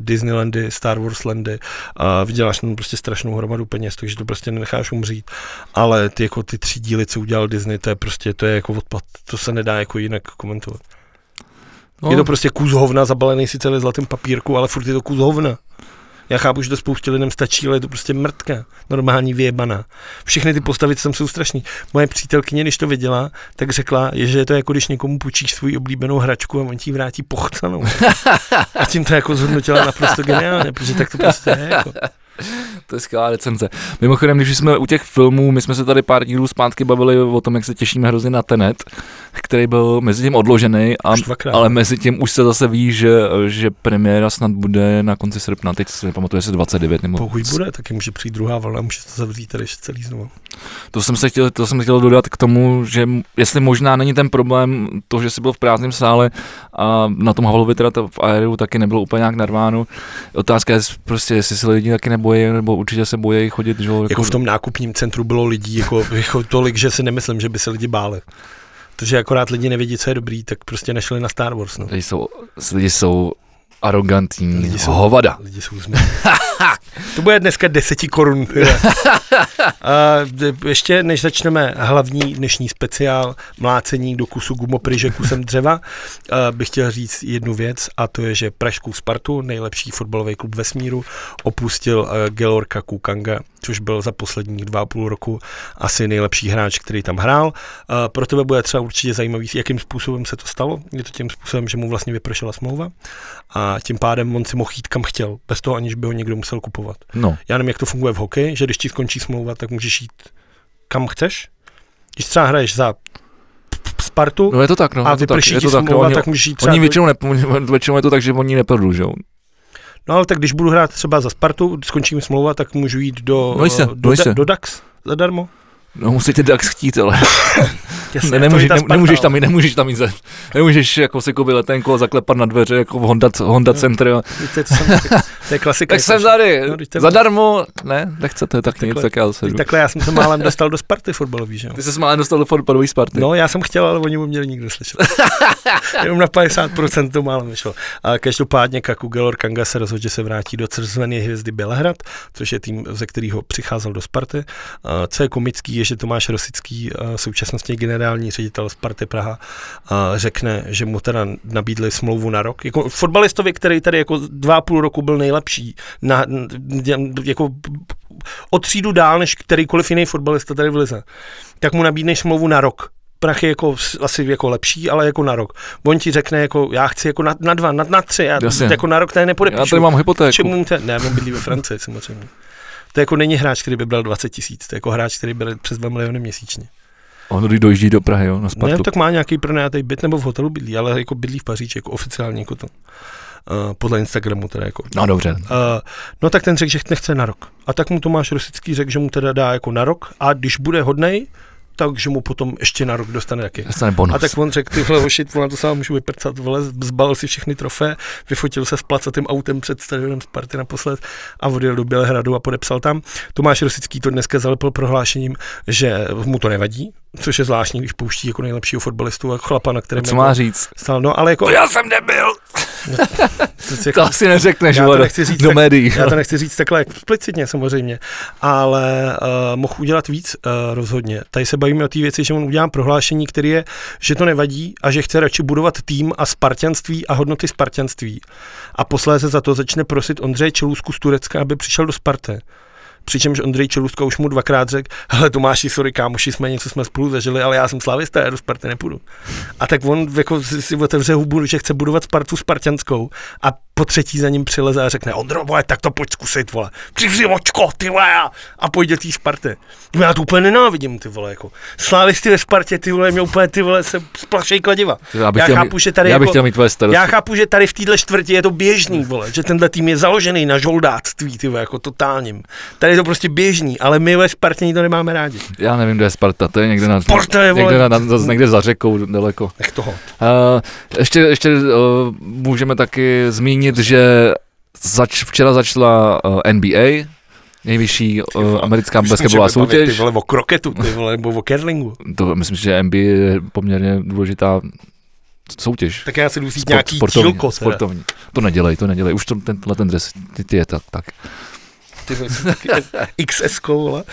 Disneylandy, Star Wars landy a vyděláš tam prostě strašnou hromadu peněz, takže to prostě nenecháš umřít. Ale ty jako ty tři díly, co udělal Disney, to je prostě, to je jako odpad. To se nedá jako jinak komentovat. No. Je to prostě kus hovna zabalený sice ve zlatém papírku, ale furt je to kus hovna. Já chápu, že to spoustě lidem stačí, ale je to prostě mrtka, normální vyjebaná. Všechny ty postavy tam jsou strašný. Moje přítelkyně, když to viděla, tak řekla, že je to jako když někomu půjčíš svou oblíbenou hračku a on ti vrátí pochcanou. <laughs> A tím to jako zhodnotila naprosto geniálně, protože tak to prostě je. Jako. To je skvělá recenze. Mimochodem, když jsme u těch filmů, my jsme se tady pár dílů zpátky bavili o tom, jak se těšíme hrozně na Tenet, který byl mezi tím odložený, a, ale mezi tím už se zase ví, že, že premiéra snad bude na konci srpna, teď se nepamatuje se 29 nebo... Pokud bude, taky může přijít druhá vlna, může to zavřít tady celý znovu. To jsem se chtěl, to jsem chtěl dodat k tomu, že jestli možná není ten problém to, že jsi byl v prázdném sále a na tom Havlovi teda to v aéru taky nebylo úplně nějak narváno. Otázka je prostě, jestli se lidi taky nebojí, nebo určitě se bojí chodit. Že, jako, jako v tom nákupním centru bylo lidí jako, <laughs> jako tolik, že si nemyslím, že by se lidi báli. Protože akorát lidi nevědí, co je dobrý, tak prostě nešli na Star Wars. No. Lidi jsou, lidi jsou arrogantní lidi jsou, hovada. Lidi jsou <laughs> to bude dneska deseti korun. <laughs> A ještě než začneme hlavní dnešní speciál mlácení do kusu gumopryže kusem dřeva, bych chtěl říct jednu věc a to je, že Pražskou Spartu, nejlepší fotbalový klub ve smíru, opustil Gelorka Kukanga, což byl za posledních dva a půl roku asi nejlepší hráč, který tam hrál. Pro tebe bude třeba určitě zajímavý, jakým způsobem se to stalo. Je to tím způsobem, že mu vlastně vypršela smlouva a tím pádem on si mohl jít kam chtěl, bez toho aniž by ho někdo musel kupovat. No. Já nevím, jak to funguje v hokeji, že když ti skončí smlouva, tak můžeš jít kam chceš. Když třeba hraješ za Spartu no je to tak, no, a vyprší je to tak, smlouva, no, oni, tak můžeš jít třeba... Oni většinou, ne, většinou je to tak, že oni neprodlužou. No ale tak když budu hrát třeba za Spartu, skončí mi smlouva, tak můžu jít do, no se, do, do, do DAX zadarmo. No musíte DAX chtít, ale <laughs> Jasně, ne, nemůže, ne, nemůžeš tam, nemůžeš tam jít, nemůžeš jako si koupit letenku a zaklepat na dveře jako v Honda, Honda no, Center. To, je, to, je klasika. tak jsem tady, no, zadarmo, ne, nechcete, tak, tak nic, tak já zase Takhle já jsem se málem <laughs> dostal do Sparty fotbalový, že jo. Ty jsi se málem dostal do fotbalové Sparty. No, já jsem chtěl, ale oni mu měli nikdo slyšet. <laughs> Jenom na 50% to málem vyšlo. A každopádně Kaku Gelor Kanga se rozhodl, že se vrátí do Czervené hvězdy Bělehrad, což je tým, ze kterého přicházel do Sparty. Co je komický, je, že Tomáš Rosický, současnostně generální ředitel Sparty Praha, řekne, že mu teda nabídli smlouvu na rok. Jako fotbalistovi, který tady jako dva a půl roku byl nejlepší, na, jako o třídu dál než kterýkoliv jiný fotbalista tady v Lize, tak mu nabídneš smlouvu na rok prach je jako, asi jako lepší, ale jako na rok. On ti řekne, jako já chci jako na, na dva, na, na tři, já Jasně. jako na rok tady nepodepíšu. Já tady mám hypotéku. Čemu te, ne, on bydlí ve Francii samozřejmě. To jako není hráč, který by bral 20 tisíc, to je jako hráč, který byl přes 2 miliony měsíčně. On když dojíždí do Prahy, jo, na Spartu. Ne, tak má nějaký pronajatý byt nebo v hotelu bydlí, ale jako bydlí v Paříži, jako oficiálně jako to. Uh, podle Instagramu teda jako. No dobře. Uh, no tak ten řekl, že nechce na rok. A tak mu Tomáš Rosický řekl, že mu teda dá jako na rok a když bude hodnej, takže mu potom ještě na rok dostane taky. Dostane bonus. A tak on řekl, ty vole, hoši, vole, to sám můžu vyprcat, vole, zbalil si všechny trofé, vyfotil se s placatým autem před stadionem Sparty naposled a odjel do Bělehradu a podepsal tam. Tomáš Rosický to dneska zalepil prohlášením, že mu to nevadí, což je zvláštní, když pouští jako nejlepšího fotbalistu a chlapa, na kterém... Co má říct? Stál, no, ale jako... To já jsem nebyl! No, to, <laughs> to asi neřekneš, já to nechci říct do tak, médií. Já to nechci říct takhle explicitně samozřejmě, ale uh, mohl udělat víc uh, rozhodně. Tady se bavíme o té věci, že on udělá prohlášení, který je, že to nevadí a že chce radši budovat tým a spartianství a hodnoty spartianství. A posléze za to začne prosit Ondřeje Čelůzku z Turecka, aby přišel do Sparty. Přičemž Ondřej Čeluska už mu dvakrát řekl, hele Tomáši, sorry, kámoši jsme něco jsme spolu zažili, ale já jsem slavista, já do Sparty nepůjdu. A tak on jako si otevře hubu, že chce budovat Spartu spartianskou a po třetí za ním přileze a řekne, Ondro, vole, tak to pojď zkusit, vole, přivři očko, ty vole, a pojď do té Sparty. Já to úplně nenávidím, ty vole, jako. Slávisty ve Spartě, ty vole, mě úplně, ty vole, se splašej kladiva. Já, bych já chápu, mít, že tady já bych jako, mít tvoje starosti. Já chápu, že tady v téhle čtvrti je to běžný, vole, že tenhle tým je založený na žoldáctví, ty vole, jako totálním. Tady je to prostě běžný, ale my ve Spartě to nemáme rádi. Já nevím, kde je Sparta, to je někde na, Sparta je, někde, na, na, někde za řekou daleko. Nech toho. Uh, ještě, ještě uh, můžeme taky zmínit zmínit, že zač, včera začala uh, eh, NBA, nejvyšší uh, americká basketbalová soutěž. Ty vole o kroketu, ty vole, nebo o curlingu. To myslím, že NBA je poměrně důležitá soutěž. Tak já si jdu Sport, nějaký sportovní, dílko. Sportovní. To nedělej, to nedělej. Už to, tenhle ten dres, ty, ty je tak. tak. Ty XS vole.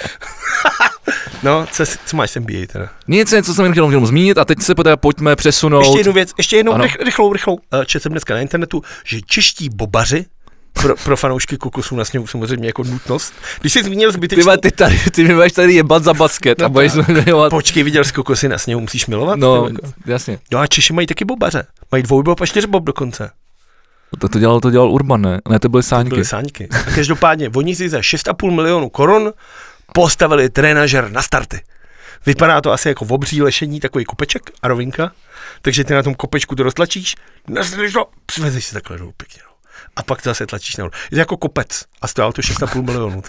No, co, co máš NBA teda? Nic, něco jsem jen chtěl, chtěl zmínit a teď se teda pojďme přesunout. Ještě jednu věc, ještě jednou rych, rychlou, rychlou. Eh, četl jsem dneska na internetu, že čeští bobaři pro, pro fanoušky kokosů na sněhu samozřejmě jako nutnost. Když jsi zmínil zbytečný... Ty, ty, tady, ty mi máš tady jebat za basket no, a budeš milovat. Počkej, viděl jsi kokosy na sněhu, musíš milovat? No, jako. jasně. No a Češi mají taky bobaře. Mají dvojbob a čtyřbob dokonce. To, to, dělal, to dělal Urban, ne? Ne, to byly sáňky. To byly sáňky. A každopádně, oni si za 6,5 milionu korun postavili trenažer na starty. Vypadá to asi jako v obří lešení, takový kopeček a rovinka, takže ty na tom kopečku to roztlačíš, nasadíš to, svezeš si takhle dolů pěkně. No. A pak to zase tlačíš nahoru. Je to jako kopec a stál to 6,5 milionů.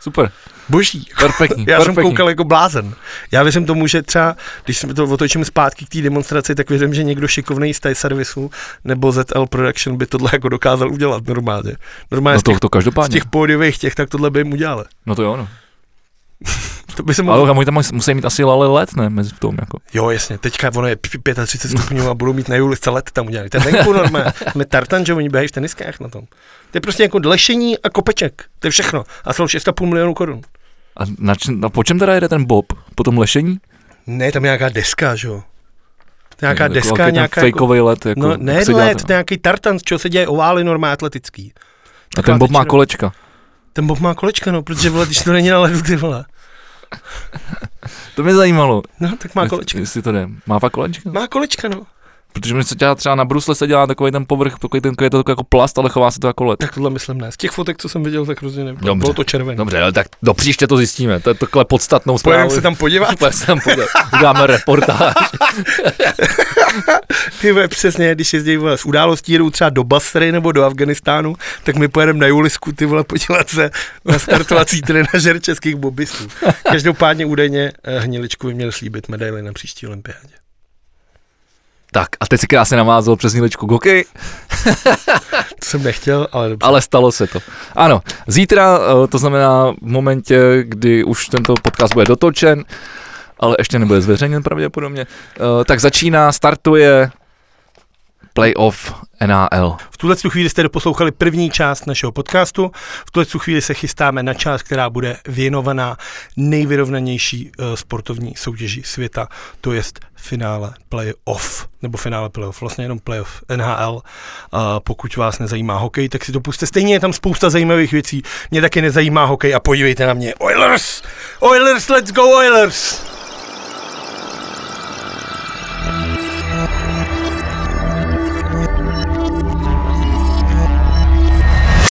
Super. Boží. Perfektní. <laughs> Já perfektní. jsem koukal jako blázen. Já věřím tomu, že třeba, když jsme to otočíme zpátky k té demonstraci, tak věřím, že někdo šikovný z té servisu nebo ZL Production by tohle jako dokázal udělat normálně. Normálně no to, to každopádně. z těch pódiových těch, tak tohle by jim udělali. No to jo, no. <laughs> to by se mohl... Ale tam musí mít asi lale let, ne, mezi v tom, jako. Jo, jasně, teďka ono je 35 stupňů a budou mít na Julice let tam udělali. To je venku normálně. Jsme tartan, že oni běhají v teniskách na tom. To je prostě jako lešení a kopeček. To je všechno. A jsou 6,5 milionů korun. A na, na, po čem teda jede ten Bob? Po tom lešení? Ne, tam je nějaká deska, že jo. Nějaká jako, deska, jako, nějaká... Fakeový jako, let, jako, no, ne let, to je nějaký tartan, z čeho se děje ovály normálně atletický. A ten Bob má kolečka. Ten Bob má kolečka, no, protože vole, když to není na ledu, ty vole. To mě zajímalo. No, tak má kolečka. Jestli to jde. Má fakt kolečka? Má kolečka, no. Protože mi se dělá třeba na brusle se dělá takový ten povrch, takový ten, je to jako plast, ale chová se to jako led. Tak tohle myslím ne. Z těch fotek, co jsem viděl, tak rozhodně nebylo. Bylo to červené. Dobře, ale tak do příště to zjistíme. To je takhle podstatnou zprávu. Pojedeme se tam podívat. Pojedeme se tam podívat. Uděláme reportáž. <laughs> Ty vole, přesně, když jezdí vole, z událostí jedou třeba do Basry nebo do Afganistánu, tak my pojedeme na Julisku, ty vole, podívat se na startovací trenažer českých bobistů. Každopádně údajně eh, Hniličku by měl slíbit medaily na příští olympiádě. Tak a teď si krásně namázal přes nílečku hokeji. <laughs> to jsem nechtěl, ale dobře. Ale stalo se to. Ano, zítra, eh, to znamená v momentě, kdy už tento podcast bude dotočen, ale ještě nebude zveřejněn pravděpodobně, eh, tak začíná, startuje playoff NAL. V tuhle chvíli jste doposlouchali první část našeho podcastu. V tuhle chvíli se chystáme na část, která bude věnovaná nejvyrovnanější eh, sportovní soutěži světa, to je finále playoff, nebo finále playoff, vlastně jenom playoff NHL. A eh, pokud vás nezajímá hokej, tak si to puste. Stejně je tam spousta zajímavých věcí. Mě taky nezajímá hokej a podívejte na mě. Oilers! Oilers, let's go Oilers! thank